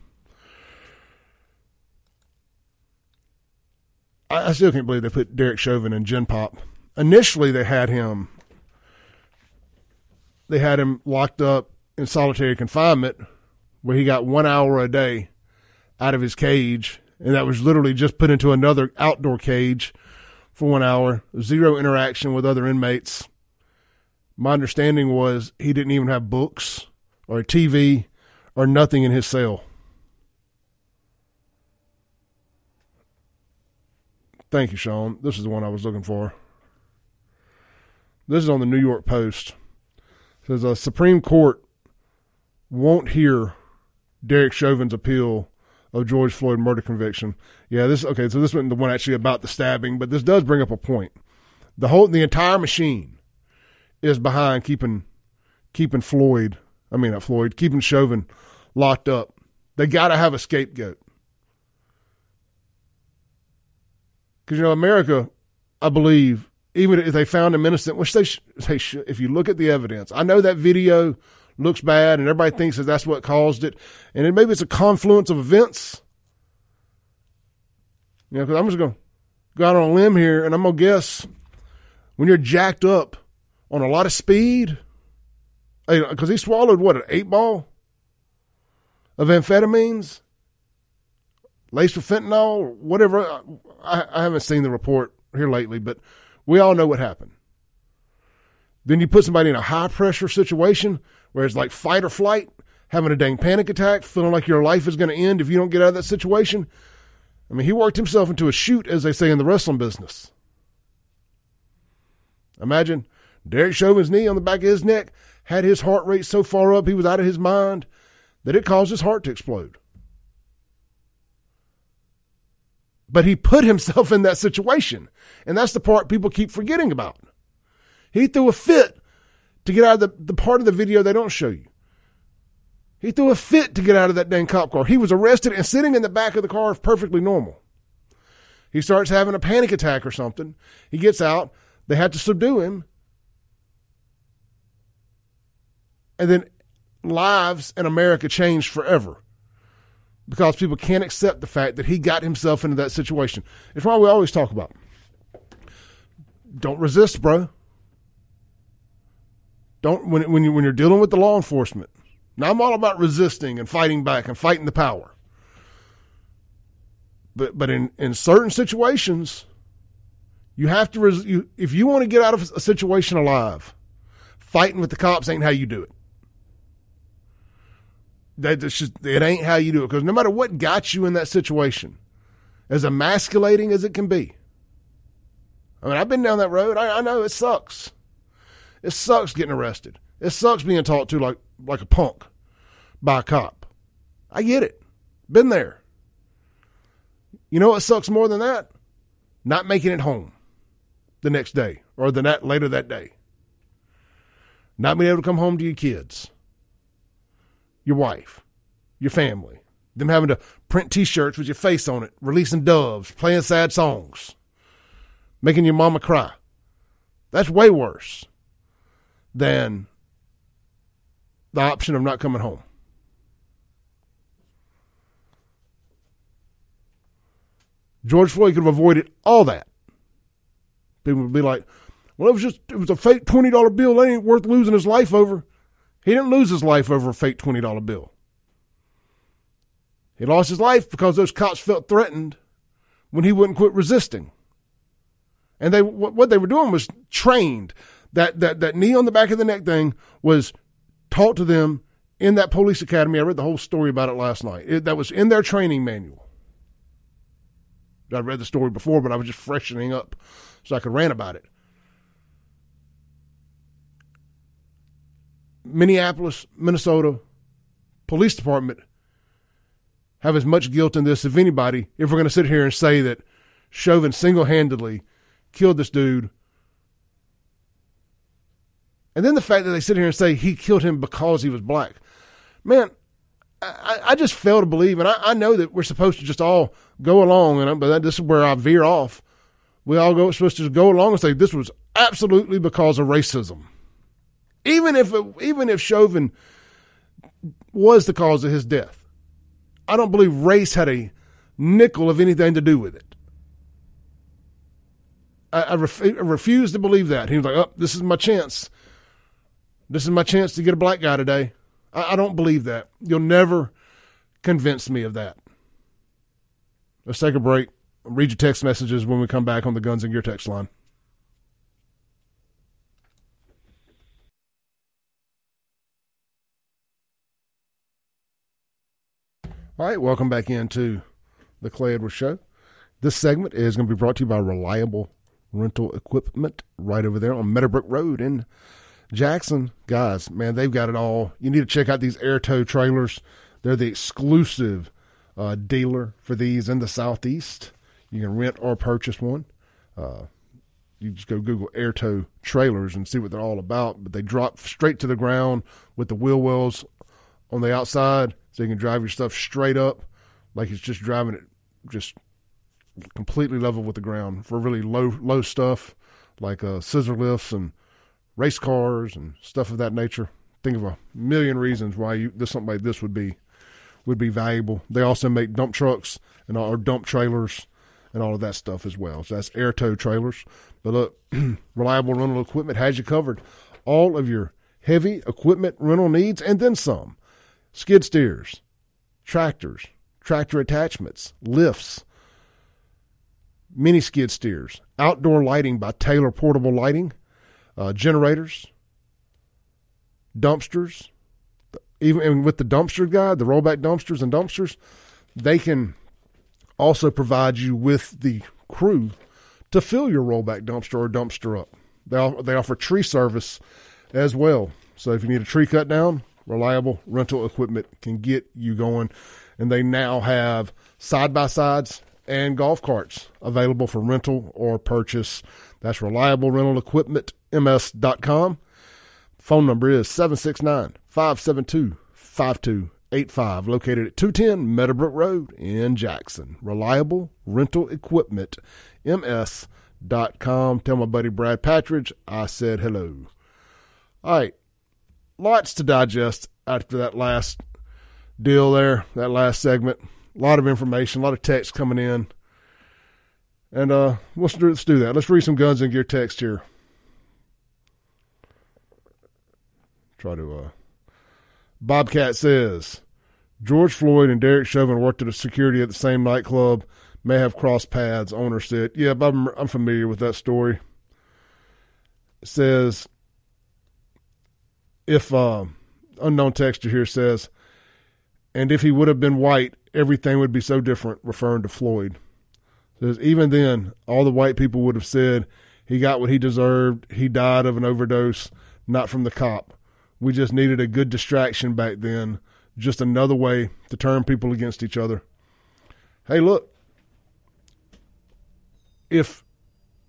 I, I still can't believe they put Derek Chauvin in Gen Pop. Initially, they had him. They had him locked up in solitary confinement, where he got one hour a day out of his cage, and that was literally just put into another outdoor cage for one hour. Zero interaction with other inmates. My understanding was he didn't even have books or a TV or nothing in his cell. Thank you, Sean. This is the one I was looking for. This is on the New York Post. It says a Supreme Court won't hear Derek Chauvin's appeal of George Floyd murder conviction. Yeah, this okay. So this wasn't the one actually about the stabbing, but this does bring up a point. The whole, the entire machine is behind keeping keeping Floyd, I mean, not Floyd, keeping Chauvin locked up. They got to have a scapegoat. Because, you know, America, I believe, even if they found him innocent, which they, sh- they should, if you look at the evidence, I know that video looks bad and everybody thinks that that's what caused it. And it, maybe it's a confluence of events. You know, because I'm just going to go out on a limb here and I'm going to guess when you're jacked up on a lot of speed, because he swallowed what, an eight ball of amphetamines? laced with fentanyl whatever. I, I haven't seen the report here lately, but we all know what happened. Then you put somebody in a high pressure situation where it's like fight or flight, having a dang panic attack, feeling like your life is going to end if you don't get out of that situation. I mean, he worked himself into a shoot, as they say in the wrestling business. Imagine Derek Chauvin's knee on the back of his neck had his heart rate so far up he was out of his mind that it caused his heart to explode. But he put himself in that situation. And that's the part people keep forgetting about. He threw a fit to get out of the, the part of the video they don't show you. He threw a fit to get out of that dang cop car. He was arrested and sitting in the back of the car is perfectly normal. He starts having a panic attack or something. He gets out. They had to subdue him. And then lives in America changed forever because people can't accept the fact that he got himself into that situation. It's why we always talk about don't resist, bro. Don't when when you when you're dealing with the law enforcement. Now I'm all about resisting and fighting back and fighting the power. But but in in certain situations, you have to res- you if you want to get out of a situation alive, fighting with the cops ain't how you do it. That just it ain't how you do it because no matter what got you in that situation, as emasculating as it can be. I mean, I've been down that road. I, I know it sucks. It sucks getting arrested. It sucks being talked to like like a punk by a cop. I get it. Been there. You know what sucks more than that? Not making it home the next day or the night later that day. Not being able to come home to your kids your wife, your family, them having to print T-shirts with your face on it, releasing doves, playing sad songs, making your mama cry. That's way worse than the option of not coming home. George Floyd could have avoided all that. People would be like, well, it was just, it was a fake $20 bill. That ain't worth losing his life over. He didn't lose his life over a fake $20 bill. He lost his life because those cops felt threatened when he wouldn't quit resisting. And they what they were doing was trained. That that that knee on the back of the neck thing was taught to them in that police academy. I read the whole story about it last night. It, that was in their training manual. I read the story before, but I was just freshening up so I could rant about it. Minneapolis, Minnesota Police Department have as much guilt in this as anybody if we're going to sit here and say that Chauvin single handedly killed this dude. And then the fact that they sit here and say he killed him because he was black. Man, I, I just fail to believe, and I, I, know that we're supposed to just all go along, and I, but this is where I veer off. We all go supposed to go along and say this was absolutely because of racism. Even if it, even if Chauvin was the cause of his death, I don't believe race had a nickel of anything to do with it. I, I, ref, I refuse to believe that. He was like, "Oh, this is my chance. This is my chance to get a black guy today." I, I don't believe that. You'll never convince me of that. Let's take a break. read your text messages when we come back on the Guns and Gear text line. All right, welcome back into the Clay Edwards Show. This segment is going to be brought to you by Reliable Rental Equipment right over there on Meadowbrook Road in Jackson. Guys, man, they've got it all. You need to check out these air tow trailers. They're the exclusive uh, dealer for these in the Southeast. You can rent or purchase one. Uh, you just go Google air tow trailers and see what they're all about. But they drop straight to the ground with the wheel wells on the outside, so you can drive your stuff straight up, like it's just driving it just completely level with the ground for really low low stuff like uh, scissor lifts and race cars and stuff of that nature. Think of a million reasons why you this something like this would be would be valuable. They also make dump trucks and or dump trailers and all of that stuff as well. So that's air tow trailers. But look, reliable rental equipment has you covered. All of your heavy equipment rental needs and then some. Skid steers, tractors, tractor attachments, lifts, mini skid steers, outdoor lighting by Taylor Portable Lighting, uh, generators, dumpsters, even with the dumpster guide, the rollback dumpsters and dumpsters, they can also provide you with the crew to fill your rollback dumpster or dumpster up. They, they offer tree service as well. So if you need a tree cut down, reliable rental equipment can get you going. And they now have side by sides and golf carts available for rental or purchase. That's reliable rental equipment, ms.com. Phone number is 769 572 5285, located at 210 Meadowbrook Road in Jackson. Reliable rental equipment, ms.com. Tell my buddy Brad Patridge I said hello. All right, lots to digest after that last deal there, that last segment. A lot of information, a lot of text coming in. And uh, let's do, let's do that. Let's read some guns and gear text here. Try to uh, Bobcat says George Floyd and Derek Chauvin worked at a security at the same nightclub, may have crossed paths. Owner said, "Yeah, I'm, I'm familiar with that story." It says if uh, unknown texture here says, and if he would have been white, everything would be so different. Referring to Floyd, even then, all the white people would have said he got what he deserved. He died of an overdose, not from the cop. We just needed a good distraction back then, just another way to turn people against each other. Hey, look, if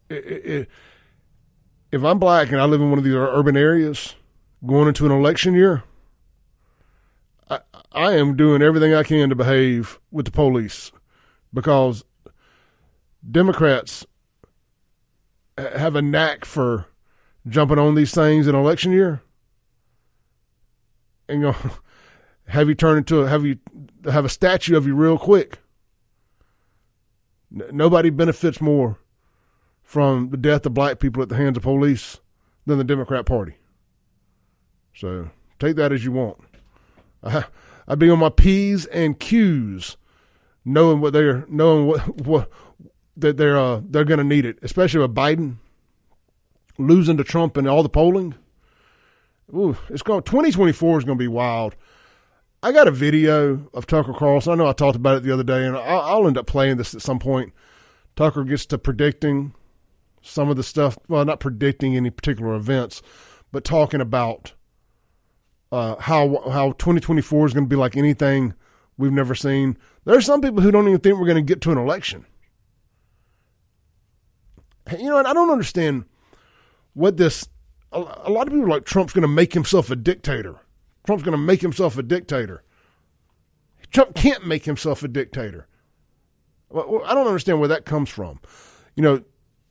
if I'm black and I live in one of these urban areas, going into an election year, I, I am doing everything I can to behave with the police because Democrats have a knack for jumping on these things in election year and go have you turn into a have you have a statue of you real quick. N- nobody benefits more from the death of black people at the hands of police than the Democrat Party. So take that as you want. I, I'd be on my P's and Q's, knowing what they're knowing what what that they're uh, they're going to need it, especially with Biden losing to Trump in all the polling. Ooh, it's going. Twenty twenty four is going to be wild. I got a video of Tucker Carlson. I know I talked about it the other day, and I'll, I'll end up playing this at some point. Tucker gets to predicting some of the stuff. Well, not predicting any particular events, but talking about uh, how how 2024 is going to be like anything we've never seen. There are some people who don't even think we're going to get to an election. You know, and I don't understand what this a, a lot of people like Trump's going to make himself a dictator. Trump's going to make himself a dictator. Trump can't make himself a dictator. Well, I don't understand where that comes from. You know,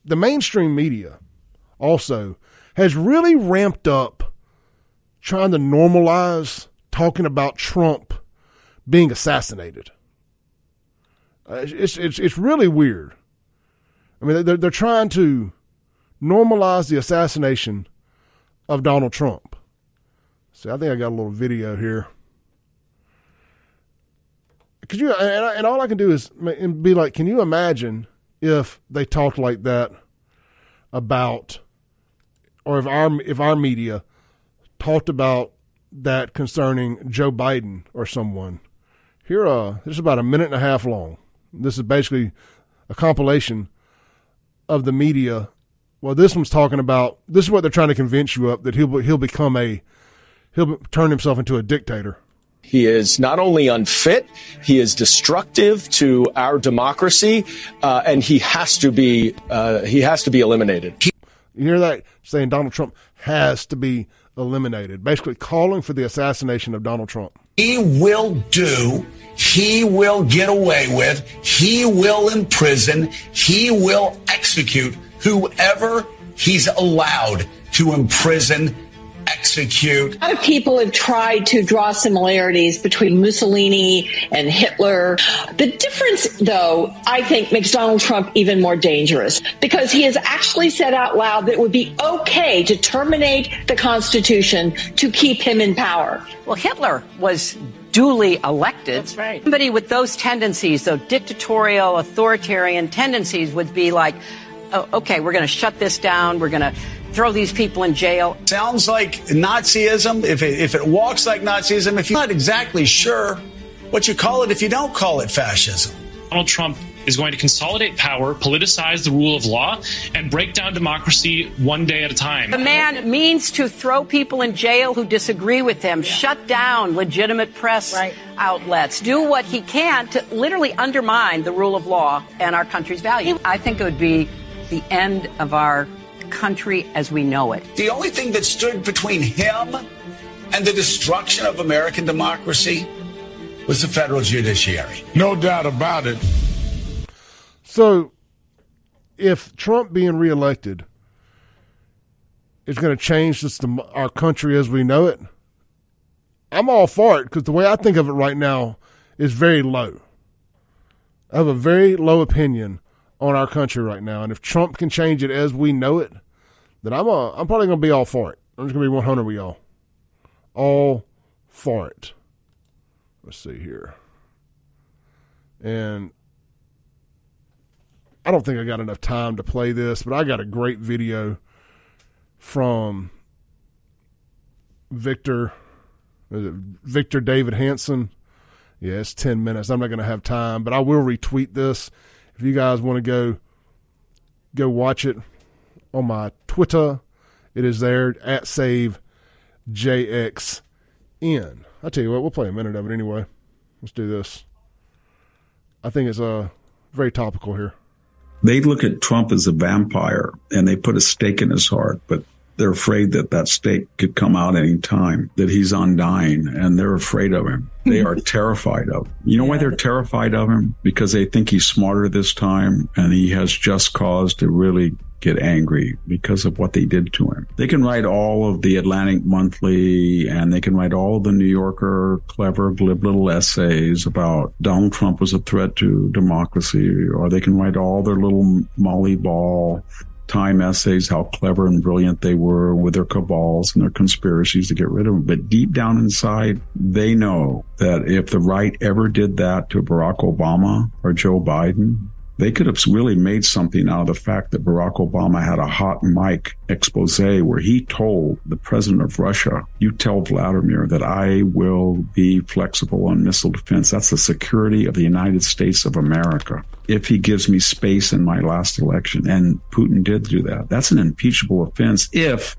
the mainstream media also has really ramped up trying to normalize talking about Trump being assassinated. Uh, it's it's it's really weird. I mean, they're they're trying to normalize the assassination of Donald Trump. See, I think I got a little video here. Could you? And, and all I can do is be like, can you imagine if they talked like that about, or if our if our media talked about that concerning Joe Biden or someone? Here, uh, this is about a minute and a half long. This is basically a compilation of the media well, this one's talking about this is what they're trying to convince you of that he'll he'll become a he'll turn himself into a dictator. He is not only unfit, he is destructive to our democracy, uh, and he has to be uh, he has to be eliminated. You hear that? Saying Donald Trump has to be eliminated, basically calling for the assassination of Donald Trump. He will do, he will get away with, he will imprison, he will execute whoever he's allowed to imprison execute. A lot of people have tried to draw similarities between Mussolini and Hitler. The difference, though, I think makes Donald Trump even more dangerous because he has actually said out loud that it would be okay to terminate the Constitution to keep him in power. Well, Hitler was duly elected. That's right. Somebody with those tendencies, though dictatorial, authoritarian tendencies, would be like, oh, okay, we're going to shut this down. We're going to throw these people in jail. Sounds like Nazism. If it, if it walks like Nazism, if you're not exactly sure what you call it, if you don't call it fascism. Donald Trump is going to consolidate power, politicize the rule of law, and break down democracy one day at a time. The man means to throw people in jail who disagree with him, shut down legitimate press Right. outlets, do what he can to literally undermine the rule of law and our country's value. I think it would be the end of our country as we know it. The only thing that stood between him and the destruction of American democracy was the federal judiciary. No doubt about it. So, if Trump being reelected is going to change this, our country as we know it, I'm all for it because the way I think of it right now is very low. I have a very low opinion on our country right now, and if Trump can change it as we know it, then I'm a, I'm probably to be all for it. I'm just to be 100 with y'all, all for it. Let's see here, and I don't think I got enough time to play this, but I got a great video from Victor Victor David Hanson. Yeah, it's 10 minutes. I'm not going to have time, but I will retweet this if you guys want to go go watch it on my Twitter. It is there at save JXN. I tell you what, we'll play a minute of it anyway. Let's do this. I think it's uh, very topical here. They look at Trump as a vampire and they put a stake in his heart, but they're afraid that that stake could come out any time, that he's undying, and they're afraid of him. They are terrified of him. You know why they're terrified of him? Because they think he's smarter this time and he has just cause to really get angry because of what they did to him. They can write all of the Atlantic Monthly and they can write all the New Yorker clever, glib little essays about Donald Trump was a threat to democracy, or they can write all their little Molly Ball time essays, how clever and brilliant they were with their cabals and their conspiracies to get rid of him. But deep down inside, they know that if the right ever did that to Barack Obama or Joe Biden, they could have really made something out of the fact that Barack Obama had a hot mic expose where he told the president of Russia, you tell Vladimir that I will be flexible on missile defense. That's the security of the United States of America. If he gives me space in my last election, and Putin did do that, that's an impeachable offense if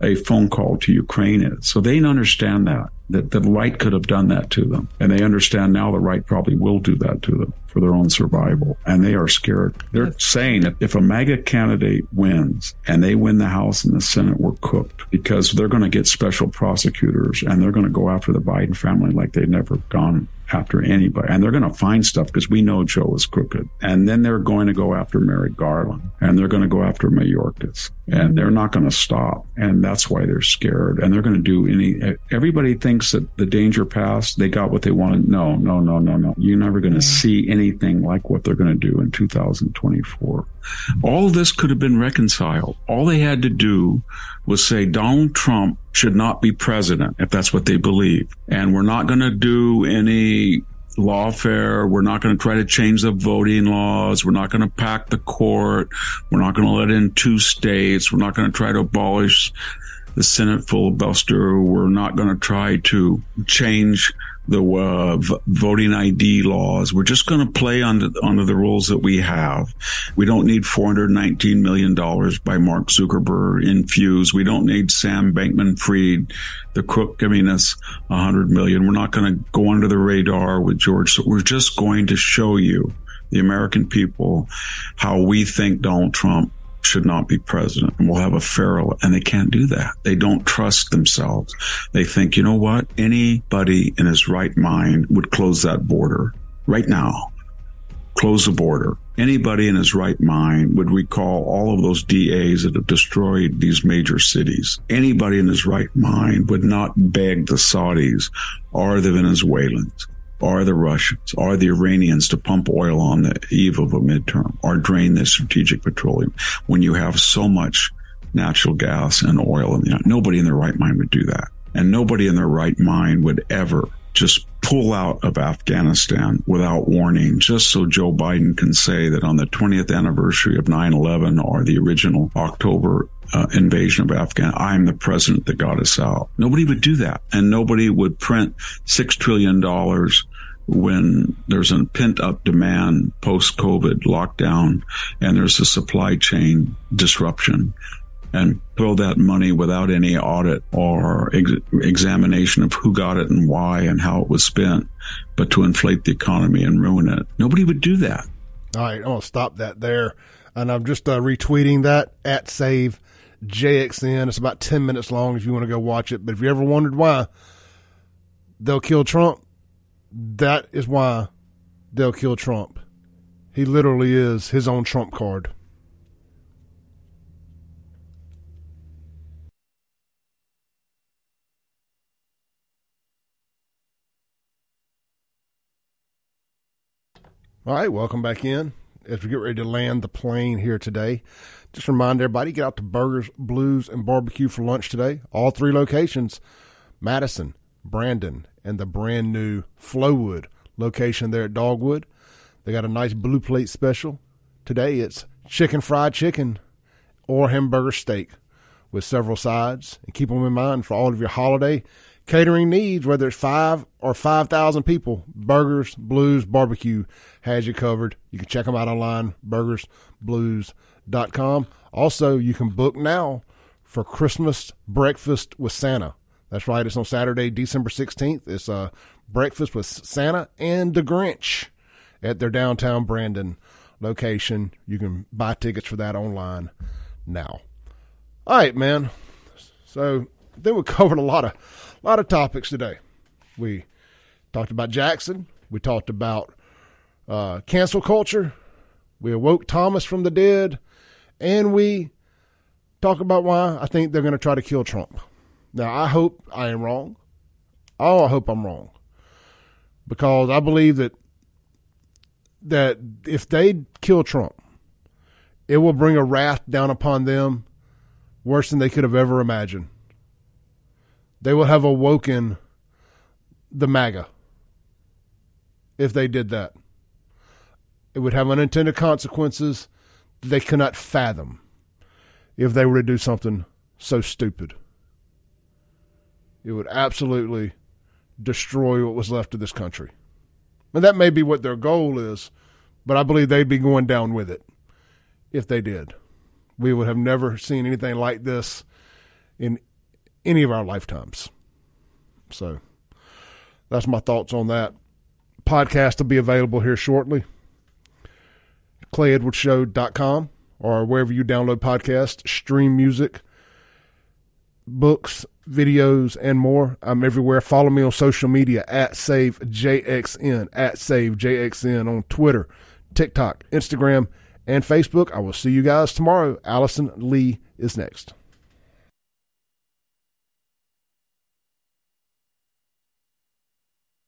a phone call to Ukraine is. So they understand that, that the right could have done that to them. And they understand now the right probably will do that to them for their own survival. And they are scared. They're saying that if a MAGA candidate wins and they win the House and the Senate, we're cooked because they're going to get special prosecutors and they're going to go after the Biden family like they've never gone after anybody. And they're going to find stuff because we know Joe is crooked. And then they're going to go after Merrick Garland and they're going to go after Mayorkas and they're not going to stop. And that's why they're scared. And they're going to do any, everybody thinks that the danger passed. They got what they wanted. No, no, no, no, no. You're never going to see anything like what they're going to do in 2024. All this could have been reconciled. All they had to do was say Donald Trump should not be president if that's what they believe. And we're not going to do any lawfare. We're not going to try to change the voting laws. We're not going to pack the court. We're not going to let in two states. We're not going to try to abolish the Senate filibuster. We're not going to try to change the uh, v- voting ID laws. We're just going to play under under the rules that we have. We don't need 419 million dollars by Mark Zuckerberg infused. We don't need Sam Bankman-Fried, the crook, giving us 100 million. We're not going to go under the radar with George. So we're just going to show you, the American people, how we think Donald Trump should not be president and we'll have a fair and they can't do that. They don't trust themselves. They think, you know what? Anybody in his right mind would close that border right now. Close the border. Anybody in his right mind would recall all of those DAs that have destroyed these major cities. Anybody in his right mind would not beg the Saudis or the Venezuelans or the Russians are the Iranians to pump oil on the eve of a midterm or drain the strategic petroleum when you have so much natural gas and oil. Nobody in their right mind would do that. And nobody in their right mind would ever just pull out of Afghanistan without warning, just so Joe Biden can say that on the 20th anniversary of 9-11 or the original October uh, invasion of Afghanistan, I'm the president that got us out. Nobody would do that. And nobody would print $6 trillion when there's a pent up demand post COVID lockdown and there's a supply chain disruption and throw that money without any audit or ex- examination of who got it and why and how it was spent, but to inflate the economy and ruin it. Nobody would do that. All right, I'm going to stop that there. And I'm just uh, retweeting that at save JXN. It's about 10 minutes long if you want to go watch it. But if you ever wondered why they'll kill Trump, that is why they'll kill Trump. He literally is his own Trump card. All right, welcome back in as we get ready to land the plane here today. Just remind everybody get out to Burgers, Blues, and Barbecue for lunch today. All three locations Madison, Brandon, and the brand new Flowood location there at Dogwood. They got a nice blue plate special. Today it's chicken fried chicken or hamburger steak with several sides. And keep them in mind for all of your holiday catering needs, whether it's five or 5,000 people, Burgers, Blues, Barbecue has you covered. You can check them out online, burgersblues.com. Also, you can book now for Christmas breakfast with Santa. That's right. It's on Saturday, December 16th. It's a breakfast with Santa and the Grinch at their downtown Brandon location. You can buy tickets for that online now. All right, man. So then we covered a lot of a lot of topics today. We talked about Jackson. We talked about uh, cancel culture. We awoke Thomas from the dead, and we talk about why I think they're going to try to kill Trump. Now, I hope I am wrong. Oh, I hope I'm wrong because I believe that that if they kill Trump, it will bring a wrath down upon them worse than they could have ever imagined. They will have awoken the MAGA if they did that. It would have unintended consequences they cannot fathom if they were to do something so stupid. It would absolutely destroy what was left of this country. And that may be what their goal is, but I believe they'd be going down with it if they did. We would have never seen anything like this in any of our lifetimes. So that's my thoughts on that. Podcast will be available here shortly. ClayEdwardsShow.com or wherever you download podcasts, stream music, books, videos, and more. I'm everywhere. Follow me on social media at SaveJXN, at SaveJXN on Twitter, TikTok, Instagram, and Facebook. I will see you guys tomorrow. Allison Lee is next.